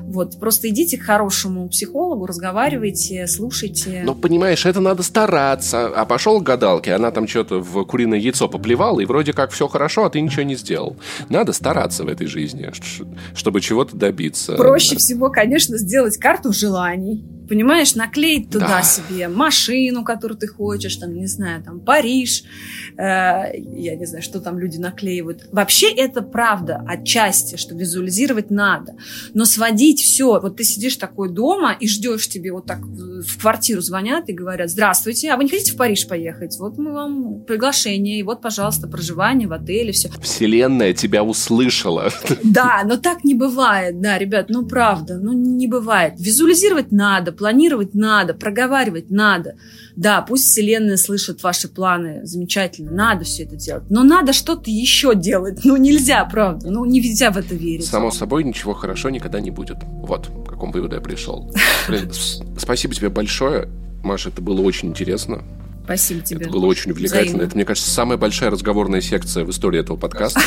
Вот, просто идите к хорошему психологу, разговаривайте, слушайте. Но, понимаешь, это надо стараться. А пошел к гадалке, она там что-то в куриное яйцо поплевала, и вроде как все хорошо, а ты ничего не сделал. Надо стараться в жизни, чтобы чего-то добиться. Проще всего, конечно, сделать карту желаний понимаешь, наклеить туда да. себе машину, которую ты хочешь, там, не знаю, там, Париж, э, я не знаю, что там люди наклеивают. Вообще это правда отчасти, что визуализировать надо, но сводить все, вот ты сидишь такой дома и ждешь тебе вот так в квартиру звонят и говорят, здравствуйте, а вы не хотите в Париж поехать? Вот мы вам приглашение, и вот, пожалуйста, проживание в отеле, все. Вселенная тебя услышала. Да, но так не бывает, да, ребят, ну правда, ну не бывает. Визуализировать надо, планировать надо, проговаривать надо. Да, пусть Вселенная слышит ваши планы, замечательно, надо все это делать. Но надо что-то еще делать. Ну, нельзя, правда. Ну, нельзя в это верить. Само собой, ничего хорошо никогда не будет. Вот, к какому выводу я пришел. Блин, спасибо тебе большое. Маша, это было очень интересно. Спасибо тебе. Это было очень увлекательно. Взаимно. Это, мне кажется, самая большая разговорная секция в истории этого подкаста.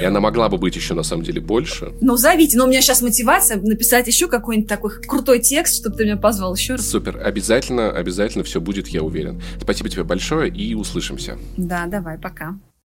И она могла бы быть еще, на самом деле, больше. Ну, зовите. Но у меня сейчас мотивация написать еще какой-нибудь такой крутой текст, чтобы ты меня позвал еще раз. Супер. Обязательно, обязательно все будет, я уверен. Спасибо тебе большое и услышимся. Да, давай, пока.